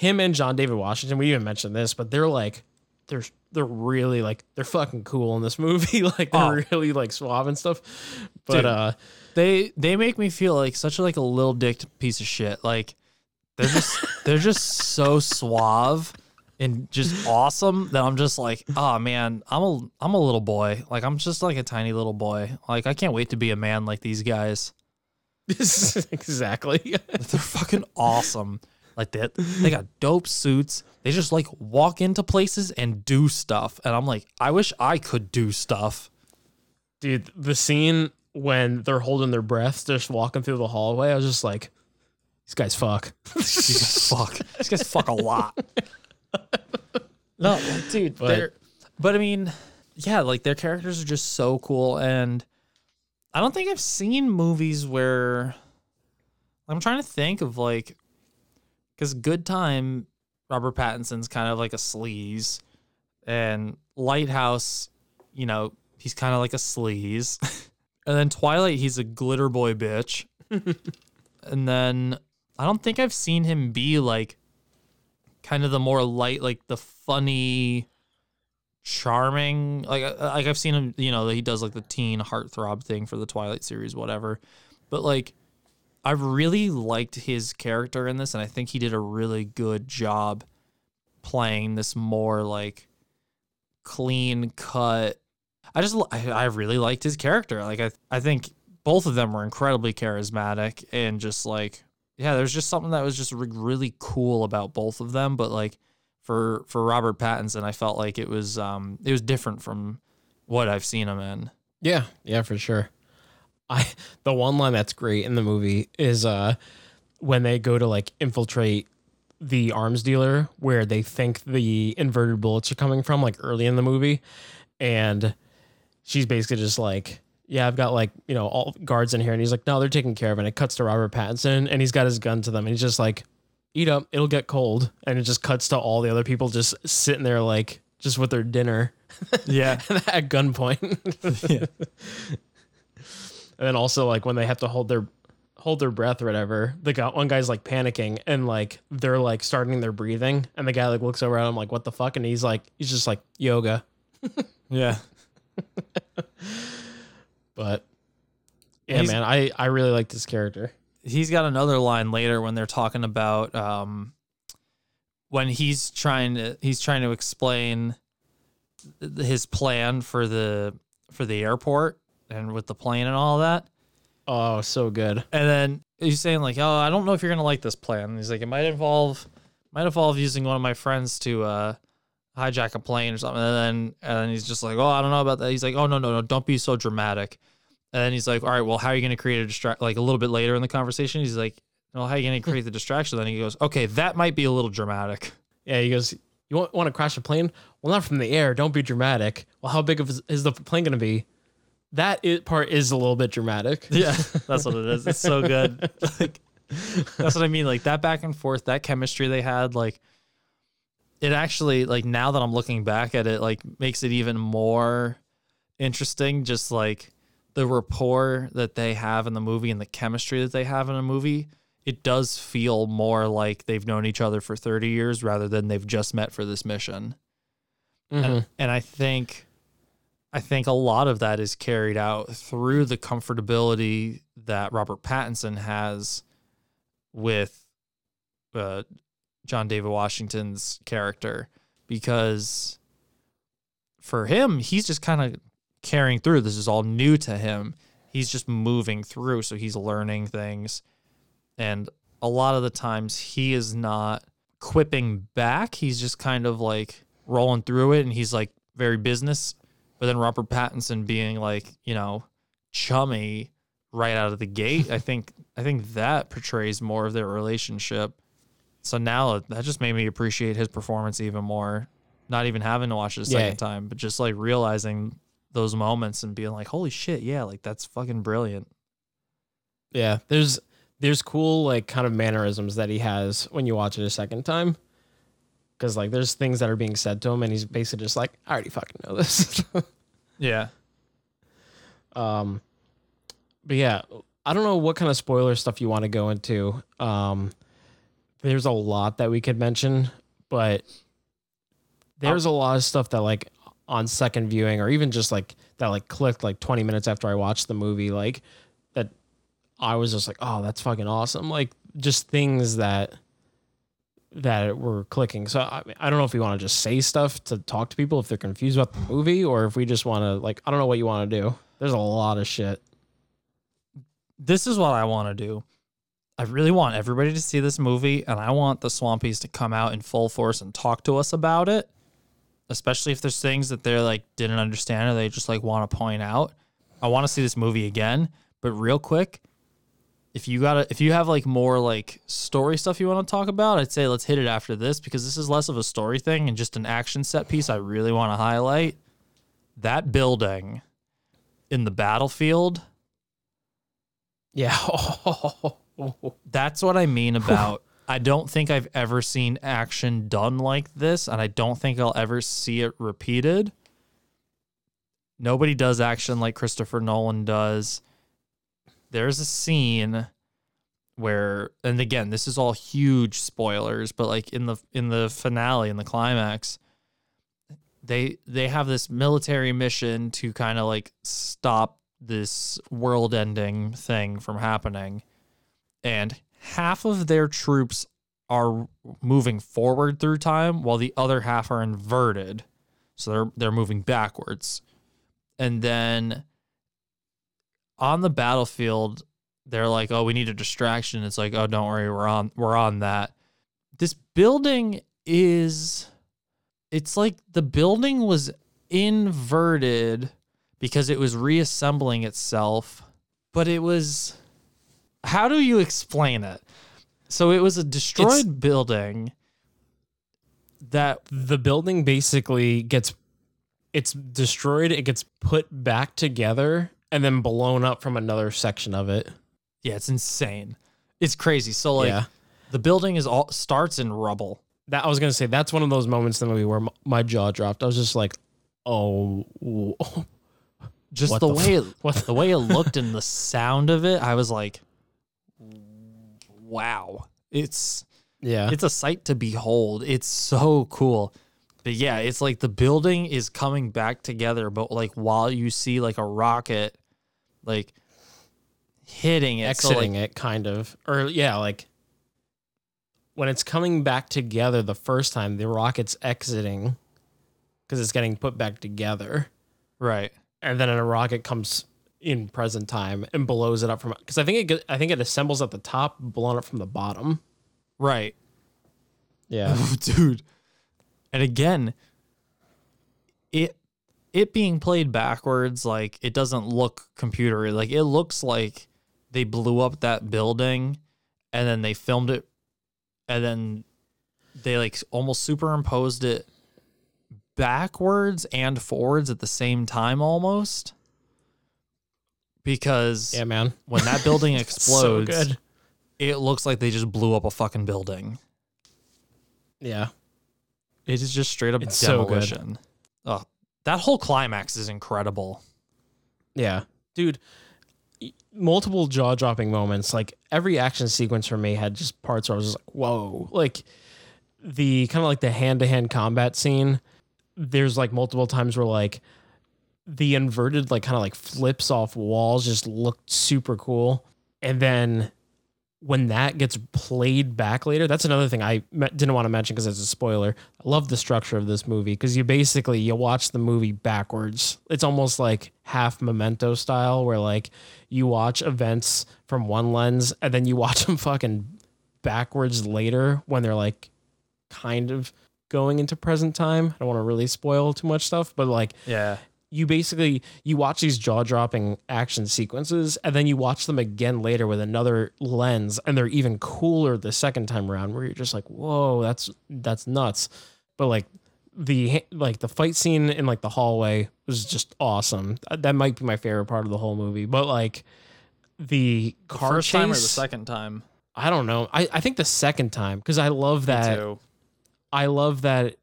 him and John David Washington, we even mentioned this, but they're like they're they're really like they're fucking cool in this movie. like they're Oh. really like suave and stuff. But Dude, uh they they make me feel like such a, like a little dicked piece of shit. Like they're just they're just so suave and just awesome that I'm just like, oh man, I'm a I'm a little boy. Like I'm just like a tiny little boy. Like I can't wait to be a man like these guys. exactly. They're fucking awesome. Like that, they got dope suits. They just like walk into places and do stuff, and I'm like, I wish I could do stuff. Dude, the scene when they're holding their breath, just walking through the hallway, I was just like, these guys fuck. These guys fuck. These guys fuck a lot. No, dude, But- they're but I mean, yeah, like their characters are just so cool and I don't think I've seen movies where I'm trying to think of like cuz Good Time Robert Pattinson's kind of like a sleaze and Lighthouse, you know, he's kind of like a sleaze. and then Twilight, he's a glitter boy bitch. and then I don't think I've seen him be like kind of the more light, like the funny, charming. Like uh, like I've seen him, you know, that he does like the teen heartthrob thing for the Twilight series, whatever. But like, I've really liked his character in this, and I think he did a really good job playing this more like clean cut. I just I, I really liked his character. Like I I think both of them were incredibly charismatic and just like yeah, there's just something that was just re- really cool about both of them. But like for for Robert Pattinson, I felt like it was um it was different from what I've seen him in. Yeah, yeah, for sure. I the one line that's great in the movie is uh when they go to like infiltrate the arms dealer where they think the inverted bullets are coming from like early in the movie. And she's basically just like yeah i've got like you know all guards in here. And he's like no they're taking care of it. And it cuts to robert pattinson and he's got his gun to them and he's just like eat up. It'll get cold. And it just cuts to all the other people just sitting there like just with their dinner. Yeah. at gunpoint. Yeah. And then also like when they have to hold their hold their breath or whatever, the guy one guy's like panicking and like they're like starting their breathing, and the guy like looks over at him like what the fuck, and he's like he's just like yoga, Yeah. but yeah, He's- man, I I really like this character. he's got another line later when they're talking about um when he's trying to he's trying to explain his plan for the for the airport and with the plane and all that Oh, so good. and then he's saying like oh i don't know if you're gonna like this plan and he's like it might involve might involve using one of my friends to uh hijack a plane or something and then and then he's just like oh i don't know about that he's like oh no no no don't be so dramatic and then he's like all right well how are you gonna create a distract like a little bit later in the conversation he's like well how are you gonna create the distraction then he goes okay that might be a little dramatic Yeah, he goes, you want want to crash a plane? Well, not from the air. Don't be dramatic. Well, how big of is, is the plane going to be? That i part is a little bit dramatic. yeah that's what it is. It's so good. Like that's what i mean. Like that back and forth that chemistry they had like it actually like now that i'm looking back at it like makes it even more interesting just like the rapport that they have in the movie and the chemistry that they have in a movie. It does feel more like they've known each other for 30 years rather than they've just met for this mission. Mhm. and, and i think I think a lot of that is carried out through the comfortability that Robert Pattinson has with uh, John David Washington's character, because for him, he's just kind of carrying through. This is all new to him. He's just moving through, so he's learning things. And a lot of the times, he is not quipping back. He's just kind of like rolling through it, and he's like very business but then Robert Pattinson being like, you know, chummy right out of the gate, I think I think that portrays more of their relationship. So now that just made me appreciate his performance even more. Not even having to watch it a Yeah. second time, but just like realizing those moments and being like, holy shit, yeah, like that's fucking brilliant. Yeah, there's there's cool like kind of mannerisms that he has when you watch it a second time. Cause like there's things that are being said to him and he's basically just like, I already fucking know this. Yeah. um but yeah, I don't know what kind of spoiler stuff you want to go into. Um, there's a lot that we could mention, but there's a lot of stuff that like on second viewing or even just like that like clicked like 20 minutes after I watched the movie, like that I was just like, oh, that's fucking awesome. Like just things that that were clicking. So I, I don't know if we want to just say stuff to talk to people if they're confused about the movie or if we just want to like I don't know what you want to do. There's a lot of shit. This is what I want to do. I really want everybody to see this movie, and I want the Swampies to come out in full force and talk to us about it. Especially if there's things that they're like didn't understand or they just like want to point out. I want to see this movie again, but real quick, if you got if you have like more like story stuff you want to talk about, I'd say let's hit it after this because this is less of a story thing and just an action set piece I really want to highlight. That building in the battlefield. Yeah. That's what I mean about I don't think I've ever seen action done like this and I don't think I'll ever see it repeated. Nobody does action like Christopher Nolan does there's a scene where and again this is all huge spoilers but like in the in the finale in the climax they they have this military mission to kind of like stop this world ending thing from happening. And half of their troops are moving forward through time while the other half are inverted. So they're they're moving backwards. And then on the battlefield, they're like, "Oh, we need a distraction." It's like, "Oh, don't worry, we're on we're on that." This building is it's like the building was inverted because it was reassembling itself, but it was how do you explain it? So it was a destroyed It's- building that the building basically gets it's destroyed, it gets put back together and then blown up from another section of it. yeah, it's insane. It's crazy. So like Yeah. the building is all starts in rubble. That I was gonna say that's one of those moments in the movie where my jaw dropped. I was just like, oh, just the, the way f- it, what the way it looked and the sound of it, I was like, wow, it's yeah, it's a sight to behold. It's so cool. But yeah, it's like the building is coming back together, but like while you see like a rocket, like hitting it, so, like, exiting it kind of, or yeah, like when it's coming back together the first time, the rocket's exiting because it's getting put back together, right? and then a rocket comes in present time and blows it up from because I think it I think it assembles at the top, blown up from the bottom. Right. Yeah. dude. And again, it it being played backwards, like it doesn't look computery. Like it looks like they blew up that building and then they filmed it and then they like almost superimposed it backwards and forwards at the same time almost. Because Yeah, man. when that building explodes, good. it looks like they just blew up a fucking building. Yeah. It is just straight up It's so good. demolition. oh, that whole climax is incredible. Yeah. Dude, multiple jaw dropping moments. Like every action sequence for me had just parts where I was just like, whoa. Like the kind of like the hand to hand combat scene. There's like multiple times where like the inverted like kind of like flips off walls just looked super cool. And then when that gets played back later, that's another thing I didn't want to mention because it's a spoiler. I love the structure of this movie because you basically you watch the movie backwards. It's almost like half memento style, where like you watch events from one lens and then you watch them fucking backwards later when they're like kind of going into present time. I don't want to really spoil too much stuff, but like Yeah. You basically you watch these jaw-dropping action sequences and then you watch them again later with another lens and they're even cooler the second time around where you're just like whoa that's that's nuts but like the like the fight scene in like the hallway was just awesome uh, that might be my favorite part of the whole movie but like the car first chase time or the second time? i don't know i, I think the second time because i love that too. I love that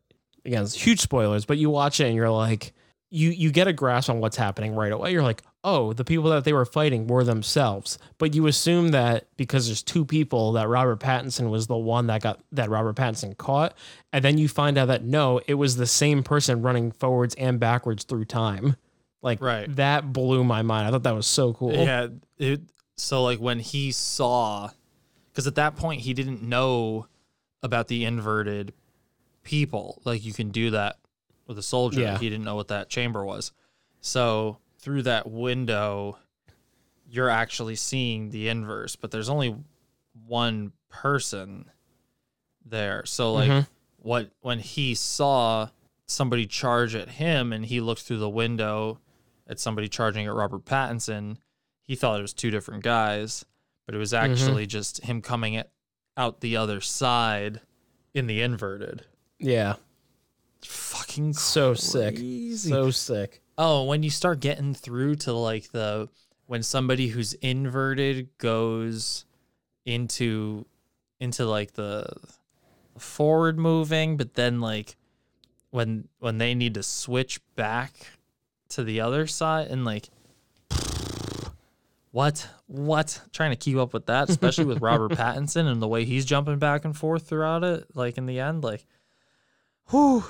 again, it's huge spoilers, but you watch it and you're like you you get a grasp on what's happening right away. You're like, oh, the people that they were fighting were themselves. But you assume that because there's two people that Robert Pattinson was the one that got that Robert Pattinson caught, and then you find out that no, it was the same person running forwards and backwards through time. Like Right. that blew my mind. I thought that was so cool. Yeah. It, so like when he saw, because at that point he didn't know about the inverted people. Like you can do that with a soldier. Yeah. He didn't know what that chamber was. So through that window, you're actually seeing the inverse, but there's only one person there. So like Mhm. what when he saw somebody charge at him and he looked through the window at somebody charging at Robert Pattinson, he thought it was two different guys, but it was actually just him coming at, out the other side in the inverted. Yeah. Fucking So sick. So sick. Oh, when you start getting through to like the when somebody who's inverted goes into into like the forward moving, but then like when when they need to switch back to the other side and like what what trying to keep up with that especially with robert pattinson and the way he's jumping back and forth throughout it like in the end like whew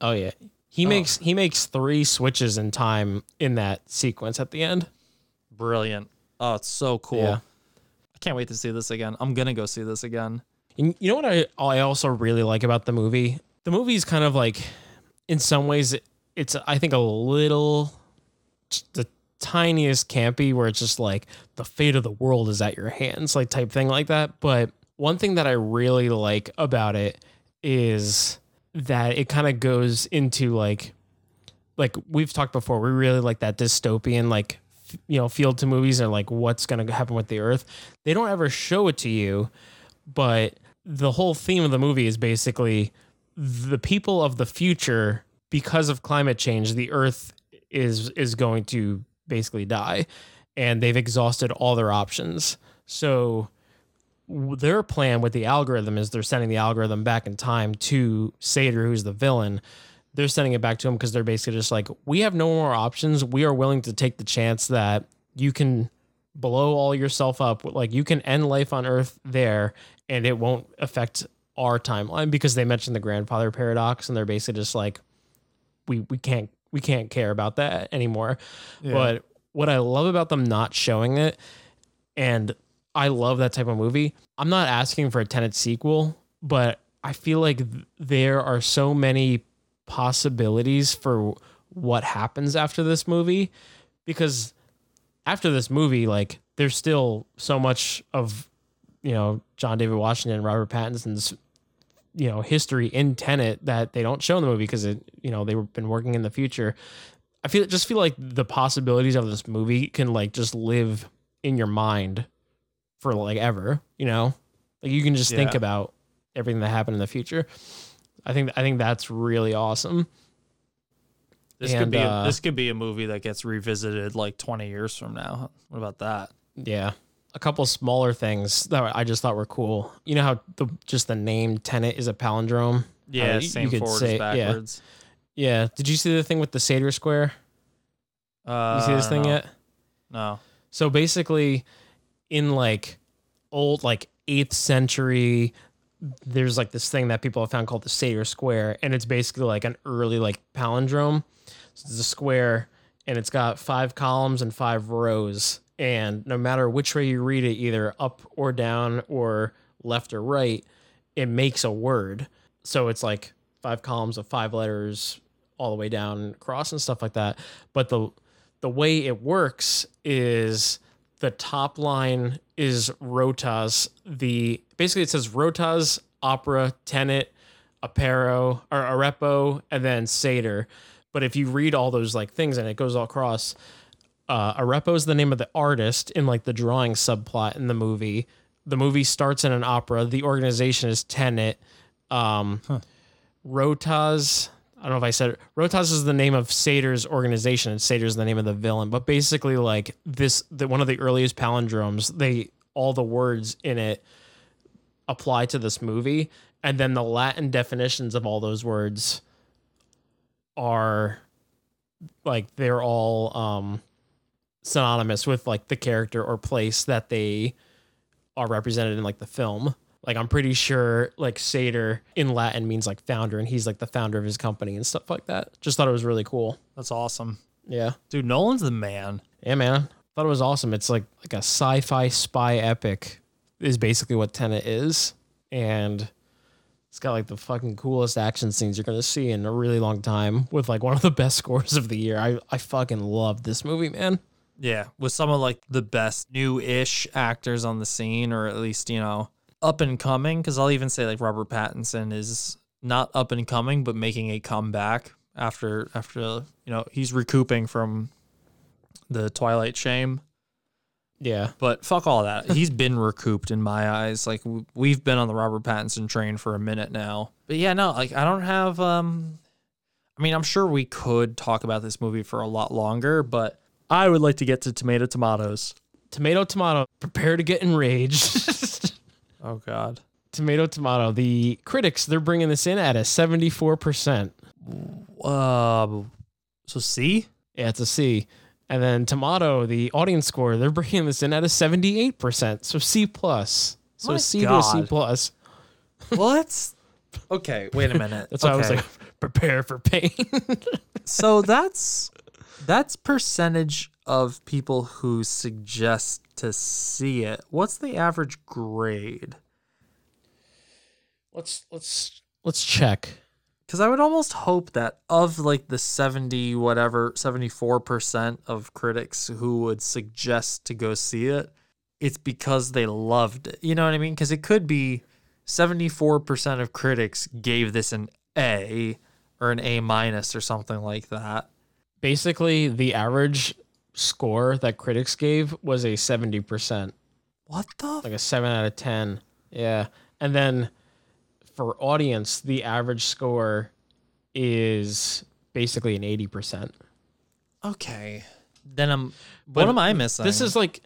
Oh yeah. He oh. makes he makes three switches in time in that sequence at the end. brilliant oh it's so cool Yeah. i can't wait to see this again i'm gonna go see this again And you know what I I also really like about the movie? The movie is kind of like, in some ways, it, it's I think a little, the tiniest campy where it's just like the fate of the world is at your hands, like type thing like that. But one thing that I really like about it is that it kind of goes into like, like we've talked before, we really like that dystopian like you know field to movies and like what's gonna happen with the earth. They don't ever show it to you but the whole theme of the movie is basically the people of the future because of climate change the earth is is going to basically die and they've exhausted all their options so their plan with the algorithm is they're sending the algorithm back in time to Sator who's the villain. They're sending it back to him because they're basically just like we have no more options. We are willing to take the chance that you can blow all yourself up. Like you can end life on earth there and it won't affect our timeline. Because they mentioned the grandfather paradox and they're basically just like we we can't we can't care about that anymore. But what i love about them not showing it and i love that type of movie i'm not asking for a Tenet sequel but i feel like th- there are so many possibilities for what happens after this movie because after this movie, like there's still so much of you know John David Washington and Robert Pattinson's you know history in Tenet that they don't show in the movie because it you know they've been working in the future. I feel just feel like the possibilities of this movie can like just live in your mind for like ever. You know, like you can just think about everything that happened in the future. I think I think that's really awesome. this could And, be a, uh, this could be a movie that gets revisited like 20 years from now what about that Yeah. A couple smaller things that I just thought were cool. You know how the just the name Tenet is a palindrome? yeah same you could forwards say- backwards Yeah. yeah. Did you see the thing with the Sator Square? uh, You see this thing no. yet? no So basically, in like old like eighth century, there's like this thing that people have found called the Sator Square, and it's basically like an early like palindrome. So it's a square, and it's got five columns and five rows, and no matter which way you read it, either up or down or left or right, it makes a word. So it's like five columns of five letters all the way down across and stuff like that. But the the way it works is the top line is rotas. The basically it says rotas, opera, tenet, apero or arepo, and then sator. But if you read all those like things and it goes all across, uh, Arepo is the name of the artist in like the drawing subplot in the movie. The movie starts in an opera. The organization is Tenet. Um, Rotas. I don't know if I said it. Rotas is the name of Sator's organization, and Sator is the name of the villain. But basically, like this, the, one of the earliest palindromes, they all the words in it apply to this movie, and then the Latin definitions of all those words are like they're all um synonymous with like the character or place that they are represented in like the film. Like I'm pretty sure like Sator in Latin means like founder and he's like the founder of his company and stuff like that. Just thought it was really cool. That's awesome. Yeah. Dude, Nolan's the man. Yeah, man. Thought it was awesome. It's like like a sci-fi spy epic is basically what Tenet is. And it's got like the fucking coolest action scenes you're gonna see in a really long time with like one of the best scores of the year. I, I fucking love this movie, man. Yeah, with some of like the best new-ish actors on the scene, or at least you know up and coming. Because I'll even say like Robert Pattinson is not up and coming, but making a comeback after after you know he's recouping from the Twilight shame. Yeah, but fuck all that. He's been recouped in my eyes. Like we've been on the Robert Pattinson train for a minute now. But yeah, no, like I don't have. um I mean, I'm sure we could talk about this movie for a lot longer, but I would like to get to tomato tomatoes. Tomato tomato, prepare to get enraged. oh god. Tomato tomato. The critics they're bringing this in at a 74%. Uh, so C? Yeah, it's a C. And then tomato, the audience score, they're bringing this in at a 78%. So C plus. So My C to a C God. plus. What? okay, wait a minute. That's why I was like, prepare for pain. so that's that's percentage of people who suggest to see it. What's the average grade? let's let's let's check. Because I would almost hope that of like the 70, whatever, 74% of critics who would suggest to go see it, it's because they loved it. You know what I mean? Because it could be 74% of critics gave this an A or an A minus or something like that. Basically, the average score that critics gave was a 70%. What the? Like a 7 out of 10. Yeah. And then for audience, the average score is basically an 80%. Okay. Then I'm. What am I missing? This is like,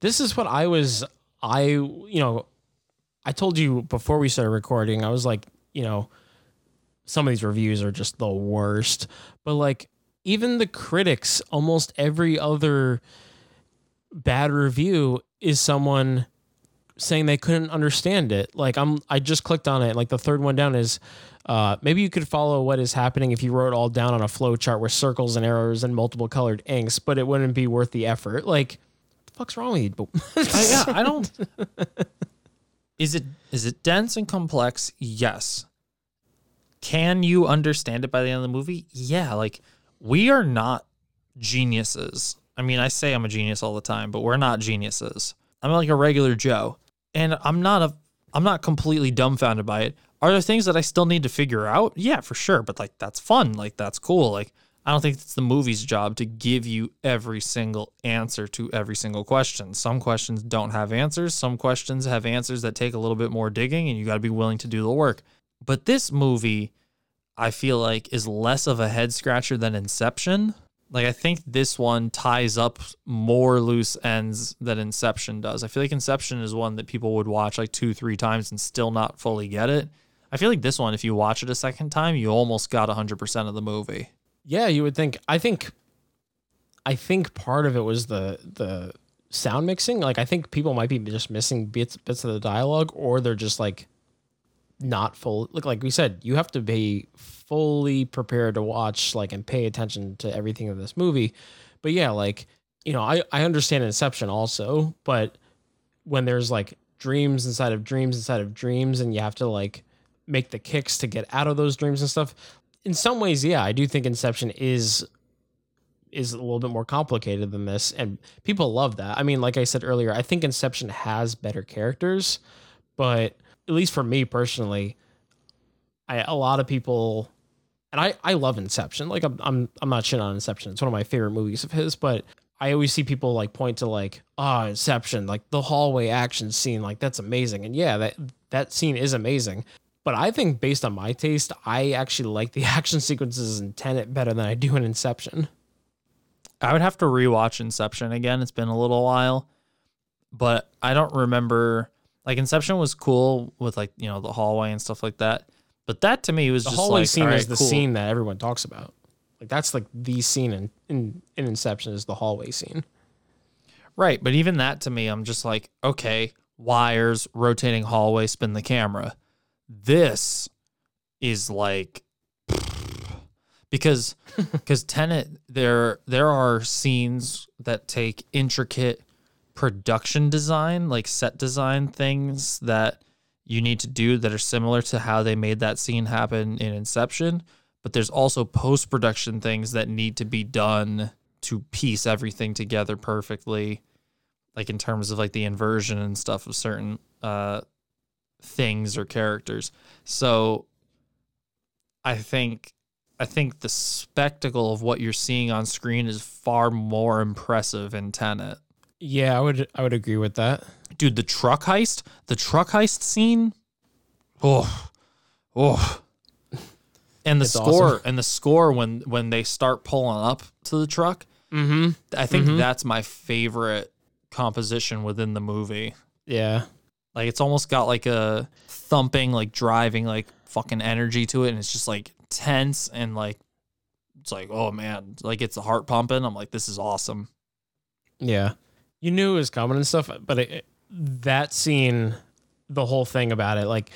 this is what I was, I, you know, I told you before we started recording, I was like, you know, some of these reviews are just the worst. But like, even the critics, almost every other bad review is someone saying they couldn't understand it. Like I'm I just clicked on it. Like the third one down is uh, maybe you could follow what is happening if you wrote all down on a flow chart with circles and arrows and multiple colored inks, but it wouldn't be worth the effort. Like, the fuck's wrong with you? I, yeah, I don't. is it is it dense and complex? Yes. Can you understand it by the end of the movie? Yeah. Like we are not geniuses. I mean, I say I'm a genius all the time, but we're not geniuses. I'm like a regular Joe, and I'm not a. I'm not completely dumbfounded by it. Are there things that I still need to figure out? Yeah, for sure. But like that's fun. Like that's cool. Like I don't think it's the movie's job to give you every single answer to every single question. Some questions don't have answers. Some questions have answers that take a little bit more digging, and you got to be willing to do the work. But this movie, I feel like, is less of a head scratcher than Inception. Like I think this one ties up more loose ends than Inception does. I feel like Inception is one that people would watch like two, three times and still not fully get it. I feel like this one, if you watch it a second time, you almost got 100% of the movie. Yeah, you would think. I think. I think part of it was the the sound mixing. Like I think people might be just missing bits bits of the dialogue, or they're just like not full. Look, like we said, you have to be fully prepared to watch, like, and pay attention to everything of this movie. But yeah, like you know, I I understand Inception also, but when there's like dreams inside of dreams inside of dreams, and you have to like make the kicks to get out of those dreams and stuff in some ways, yeah, I do think Inception is is a little bit more complicated than this, and people love that. I mean, like I said earlier, I think Inception has better characters, but at least for me personally, I a lot of people, and I I love Inception. Like I'm I'm I'm not shit on Inception. It's one of my favorite movies of his, but I always see people like point to like, ah, Inception, like the hallway action scene, like that's amazing. And yeah, that that scene is amazing. But I think based on my taste, I actually like the action sequences in Tenet better than I do in Inception. I would have to rewatch Inception again. It's been a little while, but I don't remember. Like Inception was cool with like you know the hallway and stuff like that. But that to me was The just hallway like scene all is the cool. scene that everyone talks about. Like that's like the scene in in, in Inception is the hallway scene. Right, but even that to me, I'm just like, okay, wires, rotating hallway, spin the camera. This is like because because Tenet there there are scenes that take intricate production design, like set design things that you need to do that are similar to how they made that scene happen in Inception, but there's also post production things that need to be done to piece everything together perfectly like in terms of like the inversion and stuff of certain uh things or characters. So I think I think the spectacle of what you're seeing on screen is far more impressive in Tenet. Yeah, I would I would agree with that. Dude, the truck heist, the truck heist scene. Oh. Oh. And the It's score awesome. and the score when when they start pulling up to the truck. Mm-hmm. I think Mhm. that's my favorite composition within the movie. Yeah. Like it's almost got like a thumping, like driving, like fucking energy to it, and it's just like tense and like it's like oh man, like it's the heart pumping. I'm like this is awesome. Yeah. You knew it was coming and stuff, but it, that scene, the whole thing about it, like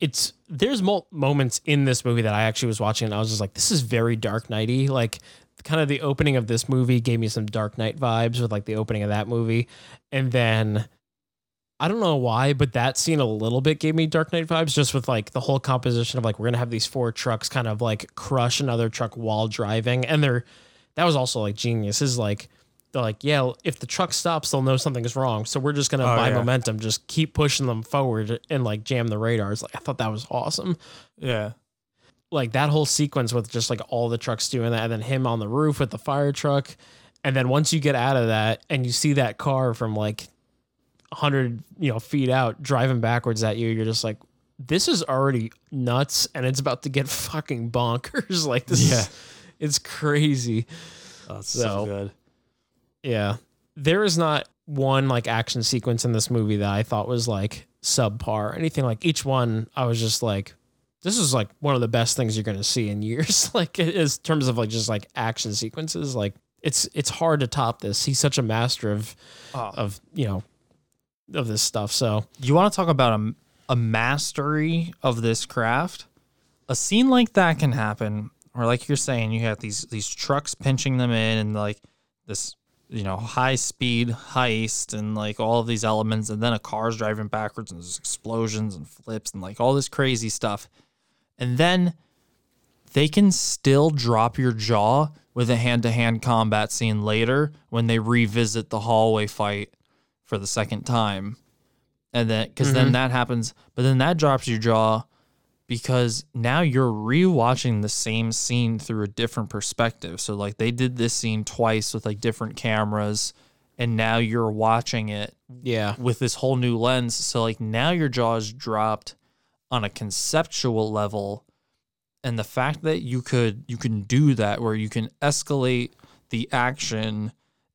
it's there's mo- moments in this movie that I actually was watching and I was just like, this is very Dark Knighty. Like kind of the opening of this movie gave me some Dark Knight vibes with like the opening of that movie, and then I don't know why, but that scene a little bit gave me Dark Knight vibes just with like the whole composition of like we're gonna have these four trucks kind of like crush another truck while driving, and they're that was also like genius. Is like they're like yeah, if the truck stops, they'll know something is wrong, so we're just gonna Oh, buy yeah. momentum, just keep pushing them forward and like jam the radars. Like I thought that was awesome Yeah. like that whole sequence with just like all the trucks doing that and then him on the roof with the fire truck and then once you get out of that and you see that car from like 100 you know feet out driving backwards at you you're just like this is already nuts and it's about to get fucking bonkers like this Yeah. is it's crazy oh, That's So- so good. Yeah. There is not one like action sequence in this movie that i thought was like subpar or anything. Like each one i was just like this is like one of the best things you're going to see in years. Like in terms of like just like action sequences like it's it's hard to top this. He's such a master of Oh. of you know of this stuff so. You want to talk about a, a mastery of this craft? A scene like that can happen, or like you're saying, you have these these trucks pinching them in, and like this, you know, high speed heist, and like all of these elements, and then a car's driving backwards, and there's explosions and flips, and like all this crazy stuff, and then they can still drop your jaw with a hand to hand combat scene later when they revisit the hallway fight for the second time. And then, because Mhm. then that happens, but then that drops your jaw because now you're rewatching the same scene through a different perspective. So, like, they did this scene twice with like different cameras, and now you're watching it yeah with this whole new lens. So like now your jaw is dropped on a conceptual level. And the fact that you could you can do that where you can escalate the action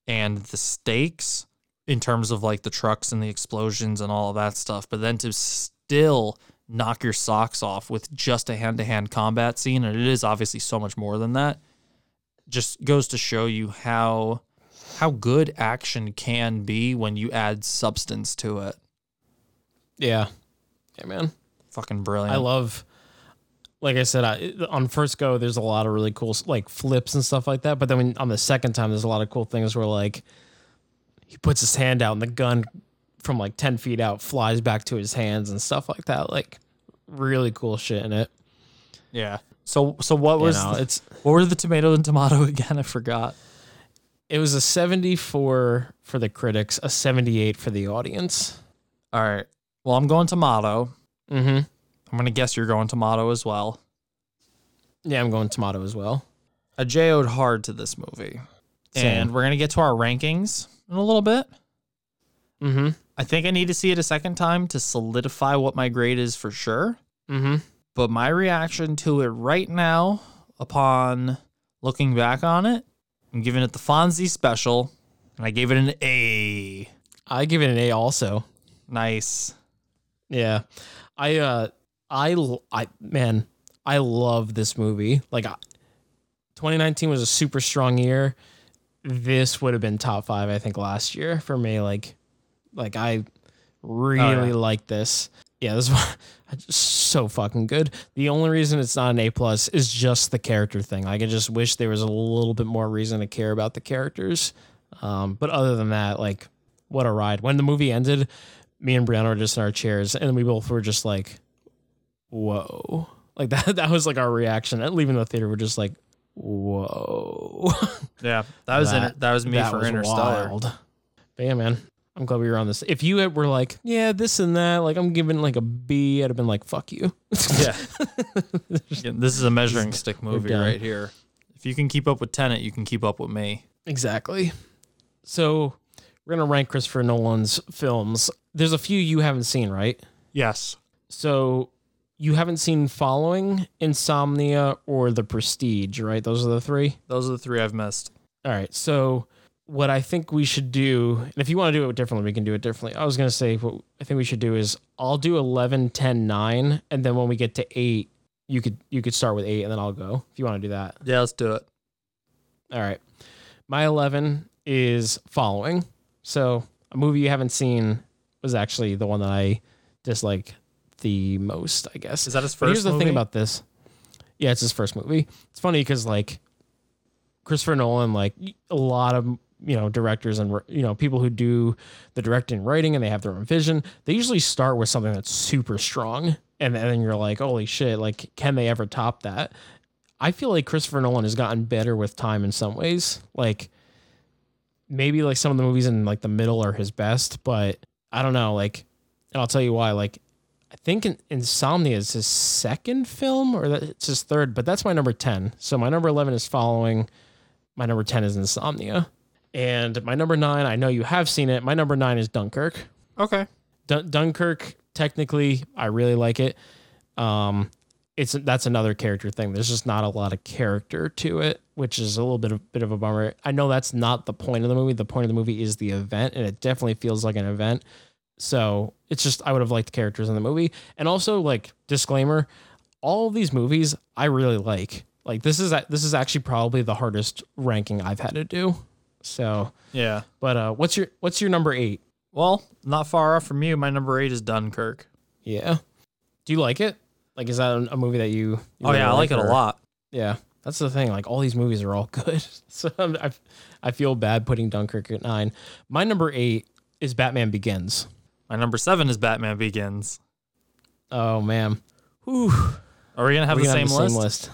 and the stakes in terms of like the trucks and the explosions and all of that stuff, but then to still knock your socks off with just a hand to hand combat scene, and it is obviously so much more than that, just goes to show you how how good action can be when you add substance to it. yeah yeah man Fucking brilliant. I love, like I said, I, on first go, there's a lot of really cool like flips and stuff like that. But then when, on the second time, there's a lot of cool things where like he puts his hand out and the gun from like ten feet out flies back to his hands and stuff like that. Like really cool shit in it. Yeah. So so what You was know, the- it's what were the tomato and tomato again? I forgot. it was a 74 for the critics, a 78 for the audience. All right. Well, I'm going tomato. Mm-hmm. I'm gonna guess you're going tomato as well. Yeah, I'm going tomato as well. I JO'd hard to this movie. Same. And we're gonna get to our rankings in a little bit. Mm-hmm. I think I need to see it a second time to solidify what my grade is for sure. Mm-hmm. But my reaction to it right now, upon looking back on it, I'm giving it the Fonzie special, and I gave it an A. I give it an A also. Nice. Yeah. I uh I. man, I love this movie. Like I, 2019 was a super strong year. This would have been top five, I think, last year for me. Like, like I really like this. Yeah, this is so fucking good. The only reason it's not an A plus is just the character thing. Like, I just wish there was a little bit more reason to care about the characters. Um, but other than that, like, what a ride! When the movie ended, me and Brianna were just in our chairs, and we both were just like, "Whoa!" Like that. That was like our reaction at leaving the theater. We're just like, "Whoa!" Yeah, that was inter- that was me that for was Interstellar. wild. But yeah, man, I'm glad we were on this. If you were like, "Yeah, this and that," like I'm giving like a B, I'd have been like, "Fuck you." Yeah. Again, this is a measuring stick movie right here. If you can keep up with Tenet, you can keep up with me. Exactly. So we're gonna rank Christopher Nolan's films. There's a few you haven't seen, right? Yes. So you haven't seen Following, Insomnia, or The Prestige, right? Those are the three. Those are the three I've missed. All right. So what I think we should do, and if you want to do it differently, we can do it differently. I was gonna say what I think we should do is I'll do 11, 10, 9, and then when we get to eight, you could you could start with eight, and then I'll go if you want to do that. Yeah, let's do it. All right. My 11 is Following. So, a movie you haven't seen was actually the one that I dislike the most, I guess. Is that his But here's first the thing about this. Yeah, it's his first movie. It's funny because, like, Christopher Nolan, like, a lot of, you know, directors and, you know, people who do the directing and writing and they have their own vision, they usually start with something that's super strong. And then you're like, holy shit, like, can they ever top that? I feel like Christopher Nolan has gotten better with time in some ways. Like maybe like some of the movies in like the middle are his best, but I don't know. Like, and I'll tell you why. Like, I think Insomnia is his second film, or that it's his third, but that's my number ten. So my number eleven is Following. My number ten is Insomnia, and my number nine. I know you have seen it. My number nine is Dunkirk. Okay. Dun- Dunkirk, technically, I really like it. Um, it's that's another character thing. There's just not a lot of character to it, which is a little bit of bit of a bummer. I know that's not the point of the movie. The point of the movie is the event, and it definitely feels like an event. So it's just I would have liked the characters in the movie, and also like disclaimer, all these movies I really like. Like this is this is actually probably the hardest ranking I've had to do. So Yeah. but uh, what's your what's your number eight? Well, not far off from you. My number eight is Dunkirk. Yeah. Do you like it? Like, is that a movie that you? you Oh really yeah, I like it a lot. Yeah, that's the thing. Like, all these movies are all good. So I, I feel bad putting Dunkirk at nine. My number eight is Batman Begins. My number seven is Batman Begins. Oh man, Whew. Are we gonna have We the can same list?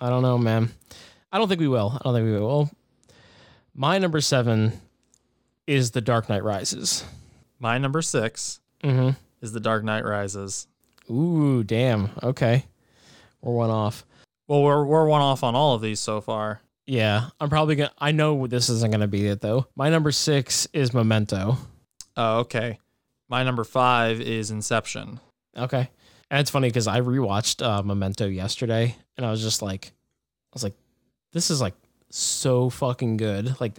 I don't know, man. I don't think we will. I don't think we will. My number seven is The Dark Knight Rises. My number 6 Mm-hmm. is The Dark Knight Rises. Ooh, damn. Okay, we're one off. Well, we're we're one off on all of these so far. Yeah, I'm probably gonna. I know this isn't gonna be it though. My number six is Memento. Oh, okay. My number five is Inception. Okay, and it's funny because I rewatched uh, Memento yesterday, and I was just like, I was like, this is like so fucking good. Like,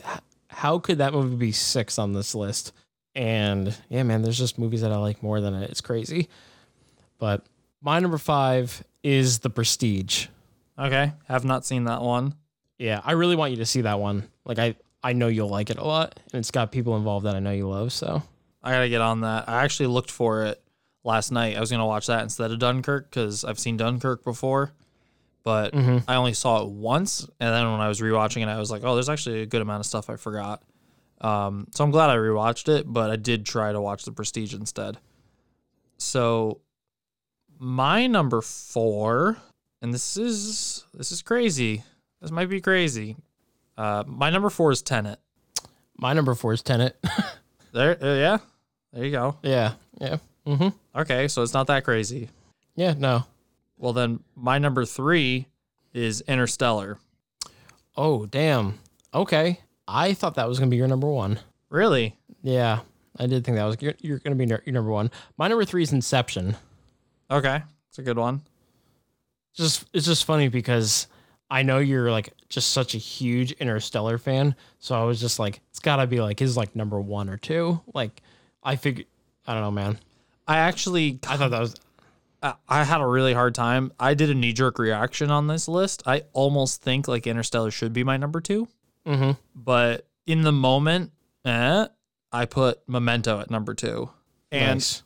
how could that movie be six on this list? And yeah, man, there's just movies that I like more than it. It's crazy. But my number five is The Prestige. Okay, have not seen that one. Yeah, I really want you to see that one. Like, I I know you'll like it a lot, and it's got people involved that I know you love. So I gotta get on that. I actually looked for it last night. I was gonna watch that instead of Dunkirk because I've seen Dunkirk before, but Mhm. I only saw it once. And then when I was rewatching it, I was like, oh, there's actually a good amount of stuff I forgot. Um, so I'm glad I rewatched it, but I did try to watch The Prestige instead. So my number four, and this is this is crazy. This might be crazy. Uh, my number four is Tenet. my number four is Tenet. There, uh, yeah, there you go. yeah, yeah, mm-hmm. Okay, so it's not that crazy. yeah. No. Well, then my number three is Interstellar. Oh, damn. Okay. I thought that was gonna be your number one. Really? Yeah, I did think that was you're, you're gonna be your number one. My number three is Inception. Okay, it's a good one. Just it's just funny because I know you're like just such a huge Interstellar fan, so I was just like, it's gotta be like his like number one or two. Like I figured, I don't know, man. I actually, I thought that was I, had a really hard time. I did a knee jerk reaction on this list. I almost think like Interstellar should be my number two, Mm-hmm. but in the moment, eh, I put Memento at number two. And Nice.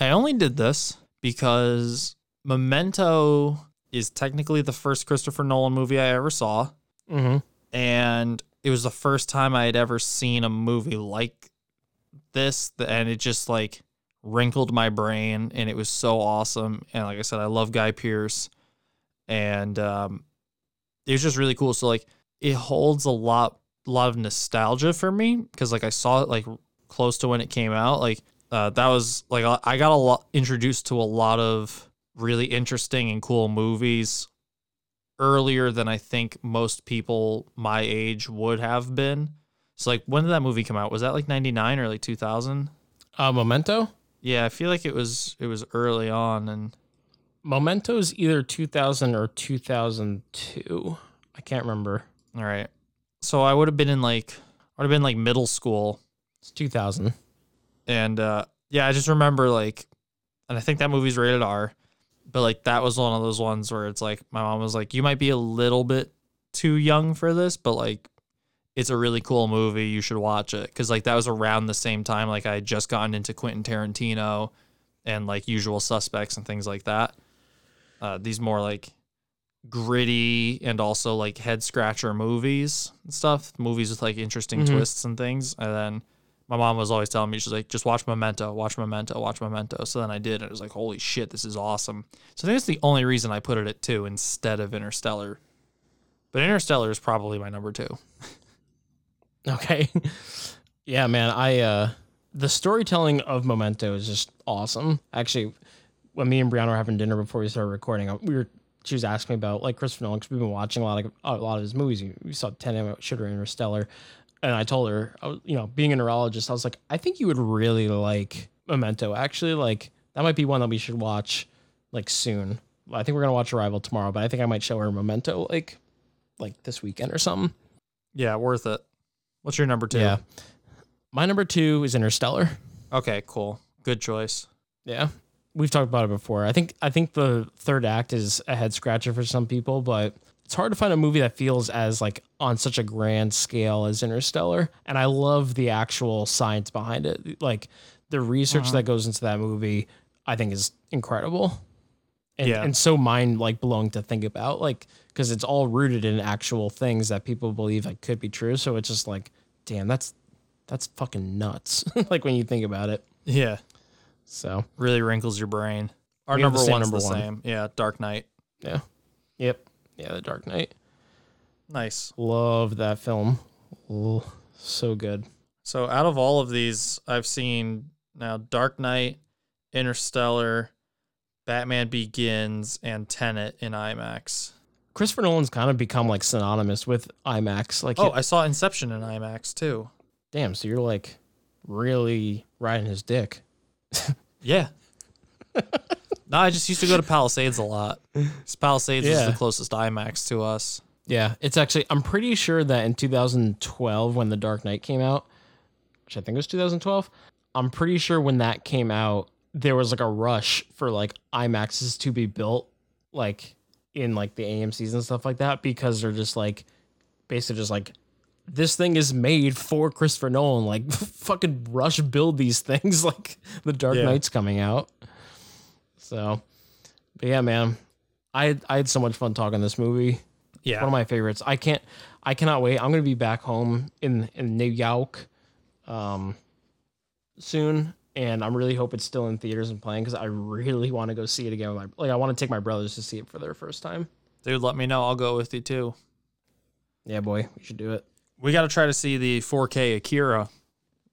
I only did this because Memento is technically the first Christopher Nolan movie I ever saw. Mm-hmm. And it was the first time I had ever seen a movie like this. And it just like wrinkled my brain and it was so awesome. And like I said, I love Guy Pearce And um, it was just really cool. So like it holds a lot lot of nostalgia for me because like I saw it like close to when it came out. Like uh, that was like I- got a lot introduced to a lot of really interesting and cool movies earlier than I think most people my age would have been. So like when did that movie come out? Was that like 99 or like 2000? Uh, Memento. Yeah, I feel like it was it was early on and Memento's either 2000 or 2002. I can't remember. all right. So I would have been in like I would have been like middle school It's 2000. and uh yeah, I just remember like and I think that movie's rated R, but like that was one of those ones where it's like my mom was like you might be a little bit too young for this, but like it's a really cool movie. You should watch it cuz like that was around the same time like I had just gotten into Quentin Tarantino and like Usual Suspects and things like that. Uh these more like gritty and also like head scratcher movies and stuff, movies with like interesting Mhm. twists and things. And then my mom was always telling me, she's like, just watch Memento, watch Memento, watch Memento. So then I did, and it was like, holy shit, this is awesome. So I think that's the only reason I put it at two instead of Interstellar. But Interstellar is probably my number two. Okay. yeah, man. I uh the storytelling of Memento is just awesome. Actually, when me and Brianna were having dinner before we started recording, we were she was asking me about like Christopher Nolan because we've been watching a lot of a lot of his movies. We- saw Tenet, Shooter, Interstellar, and I told her, I was, you know, being a neurologist, I was like, I think you would really like Memento. Actually, like that might be one that we should watch like soon. I think we're gonna watch Arrival tomorrow, but I think I might show her Memento like like this weekend or something. Yeah, worth it. What's your number two? Yeah. My number two is Interstellar. Okay, cool. Good choice. Yeah. We've talked about it before. I think I think the third act is a head scratcher for some people, but it's hard to find a movie that feels as like on such a grand scale as Interstellar. And I love the actual science behind it. Like the research Uh-huh. that goes into that movie, I think is incredible. And, Yeah. and so mind like blowing to think about like because it's all rooted in actual things that people believe like could be true so it's just like damn that's that's fucking nuts like when you think about it Yeah. so Really wrinkles your brain. Our We number one's number the one. same. Yeah, Dark Knight. yeah yep yeah the dark knight Nice. love that film Ooh, so good So out of all of these, I've seen now Dark Knight, Interstellar, Batman Begins, and Tenet in IMAX. Christopher nolan's kind of become like synonymous with imax like Oh, I saw Inception in IMAX too. damn so you're like really riding his dick Yeah. no, I just used to go to Palisades a lot. Palisades Yeah. is the closest IMAX to us. Yeah, it's actually. I'm pretty sure that in 2012, when The Dark Knight came out, which I think was 2012, I'm pretty sure when that came out, there was like a rush for like IMAXs to be built, like in like the AMC's and stuff like that, because they're just like, basically just like, this thing is made for Christopher Nolan. Like, fucking rush build these things. Like, The Dark Yeah. Knight's coming out. So, but yeah, man, I had, I had so much fun talking this movie Yeah. one of my favorites. I can't, I cannot wait. I'm gonna be back home in in New York, um, soon, and I'm really hope it's still in theaters and playing because I really want to go see it again. With my like, I want to take my brothers to see it for their first time. Dude, let me know. I'll go with you too. Yeah, boy, we should do it. We got to try to see the 4K Akira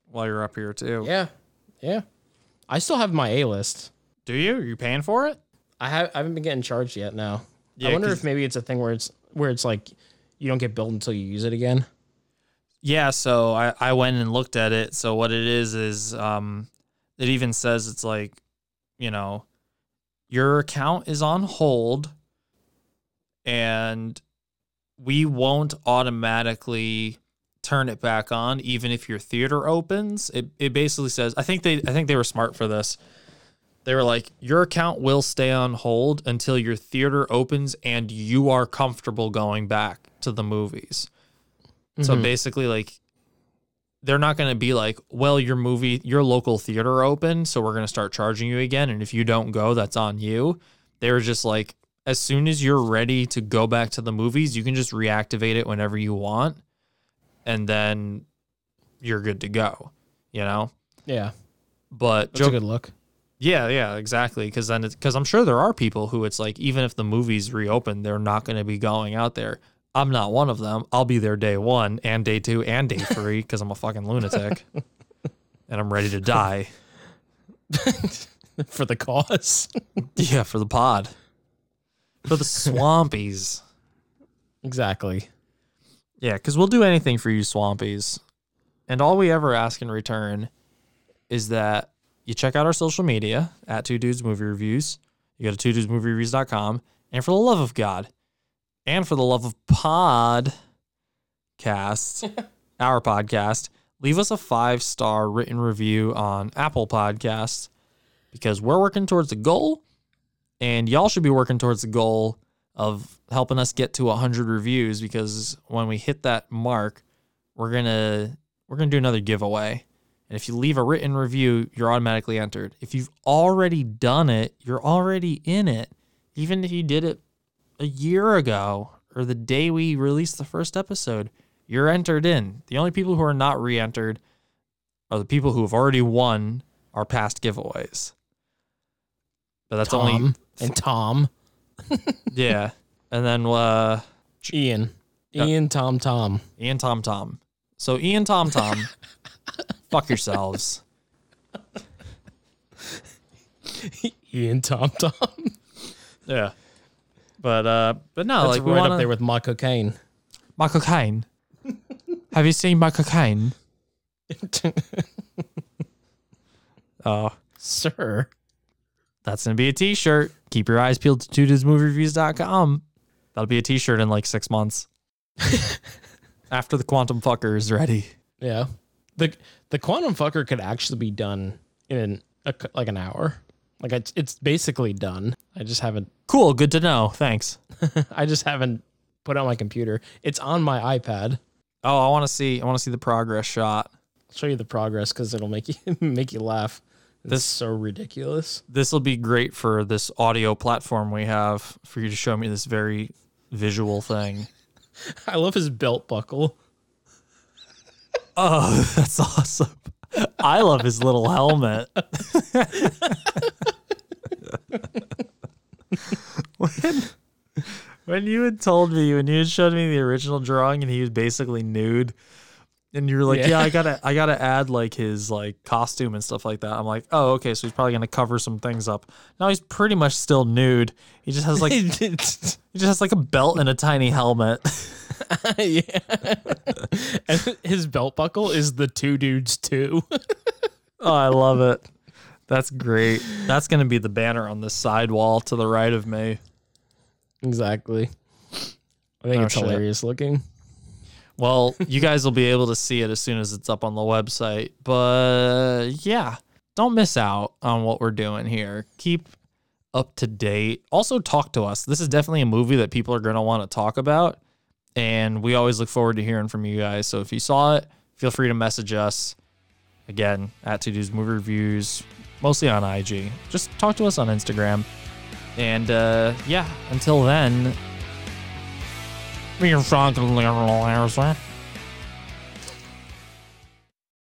while you're up here too. Yeah, yeah. I still have my A list. Do you? Are you paying for it? I have I haven't been getting charged yet. No. Yeah, I wonder if maybe it's a thing where it's where it's like you don't get billed until you use it again. Yeah, so I, I went and looked at it. So what it is is um it even says it's like, you know, your account is on hold and we won't automatically turn it back on even if your theater opens. It it basically says I think they I think they were smart for this. They were like, your account will stay on hold until your theater opens and you are comfortable going back to the movies. So Mhm. basically, like, they're not going to be like, well, your movie, your local theater opened, so we're going to start charging you again. And if you don't go, that's on you. They were just like, as soon as you're ready to go back to the movies, you can just reactivate it whenever you want. And then you're good to go, you know? Yeah. But That's a good look. Yeah, yeah, exactly. Because then, because I'm sure there are people who it's like, even if the movies reopen, they're not going to be going out there. I'm not one of them. I'll be there day one and day two and day three because I'm a fucking lunatic and I'm ready to die. for the cause. yeah, for the pod, for the swampies. Exactly. Yeah, because we'll do anything for you swampies. And all we ever ask in return is that you check out our social media at Two Dudes Movie Reviews. You go to two dudes movie reviews.com. And for the love of God, and for the love of podcast, our podcast, leave us a five star written review on Apple Podcasts because we're working towards a goal and y'all should be working towards the goal of helping us get to 100 reviews because when we hit that mark we're going to we're going to do another giveaway. And if you leave a written review you're automatically entered. If you've already done it you're already in it. Even if you did it a year ago or the day we released the first episode you're entered in the only people who are not re-entered are the people who have already won our past giveaways but that's only Tom and Tom. yeah. And then uh Ian. Ian Tom Tom. Ian Tom Tom. So Ian Tom Tom, fuck yourselves. Ian Tom Tom. Yeah. But uh but no, That's like we right wanna, up there with my cocaine. my cocaine. Have you seen my cocaine? Oh, Sir. that's gonna be a t-shirt. Keep your eyes peeled to tudesmoviereviews.com. That'll be a t-shirt in like six months. After the quantum fucker is ready. Yeah. The the quantum fucker could actually be done in a, like an hour. Like it's it's basically done. I just haven't Cool, good to know. Thanks. I just haven't put it on my computer. It's on my iPad. Oh, I want to see I want to see the progress shot. I'll show you the progress because it'll make you make you laugh. It's This- so ridiculous. this will be great for this audio platform we have for you to show me this very visual thing. I love his belt buckle. Oh, that's awesome. I love his little helmet. When, when you had told me, when you had showed me the original drawing and he was basically nude, and you were like, Yeah. yeah. I gotta I gotta add like his like costume and stuff like that. I'm like, oh, okay, so he's probably gonna cover some things up. Now he's pretty much still nude. He just has like he just has like a belt and a tiny helmet. yeah. and his belt buckle is the two dudes too. Oh, I love it. That's great. That's going to be the banner on the sidewall to the right of me. exactly. I think Oh, it's shit. hilarious looking. Well, you guys will be able to see it as soon as it's up on the website. But yeah, don't miss out on what we're doing here. Keep up to date. Also, talk to us. This is definitely a movie that people are going to want to talk about. And we always look forward to hearing from you guys. So if you saw it, feel free to message us. Again, at Two Dudes Movie Reviews, mostly on IG. Just talk to us on Instagram. And uh, yeah, until then, we're talking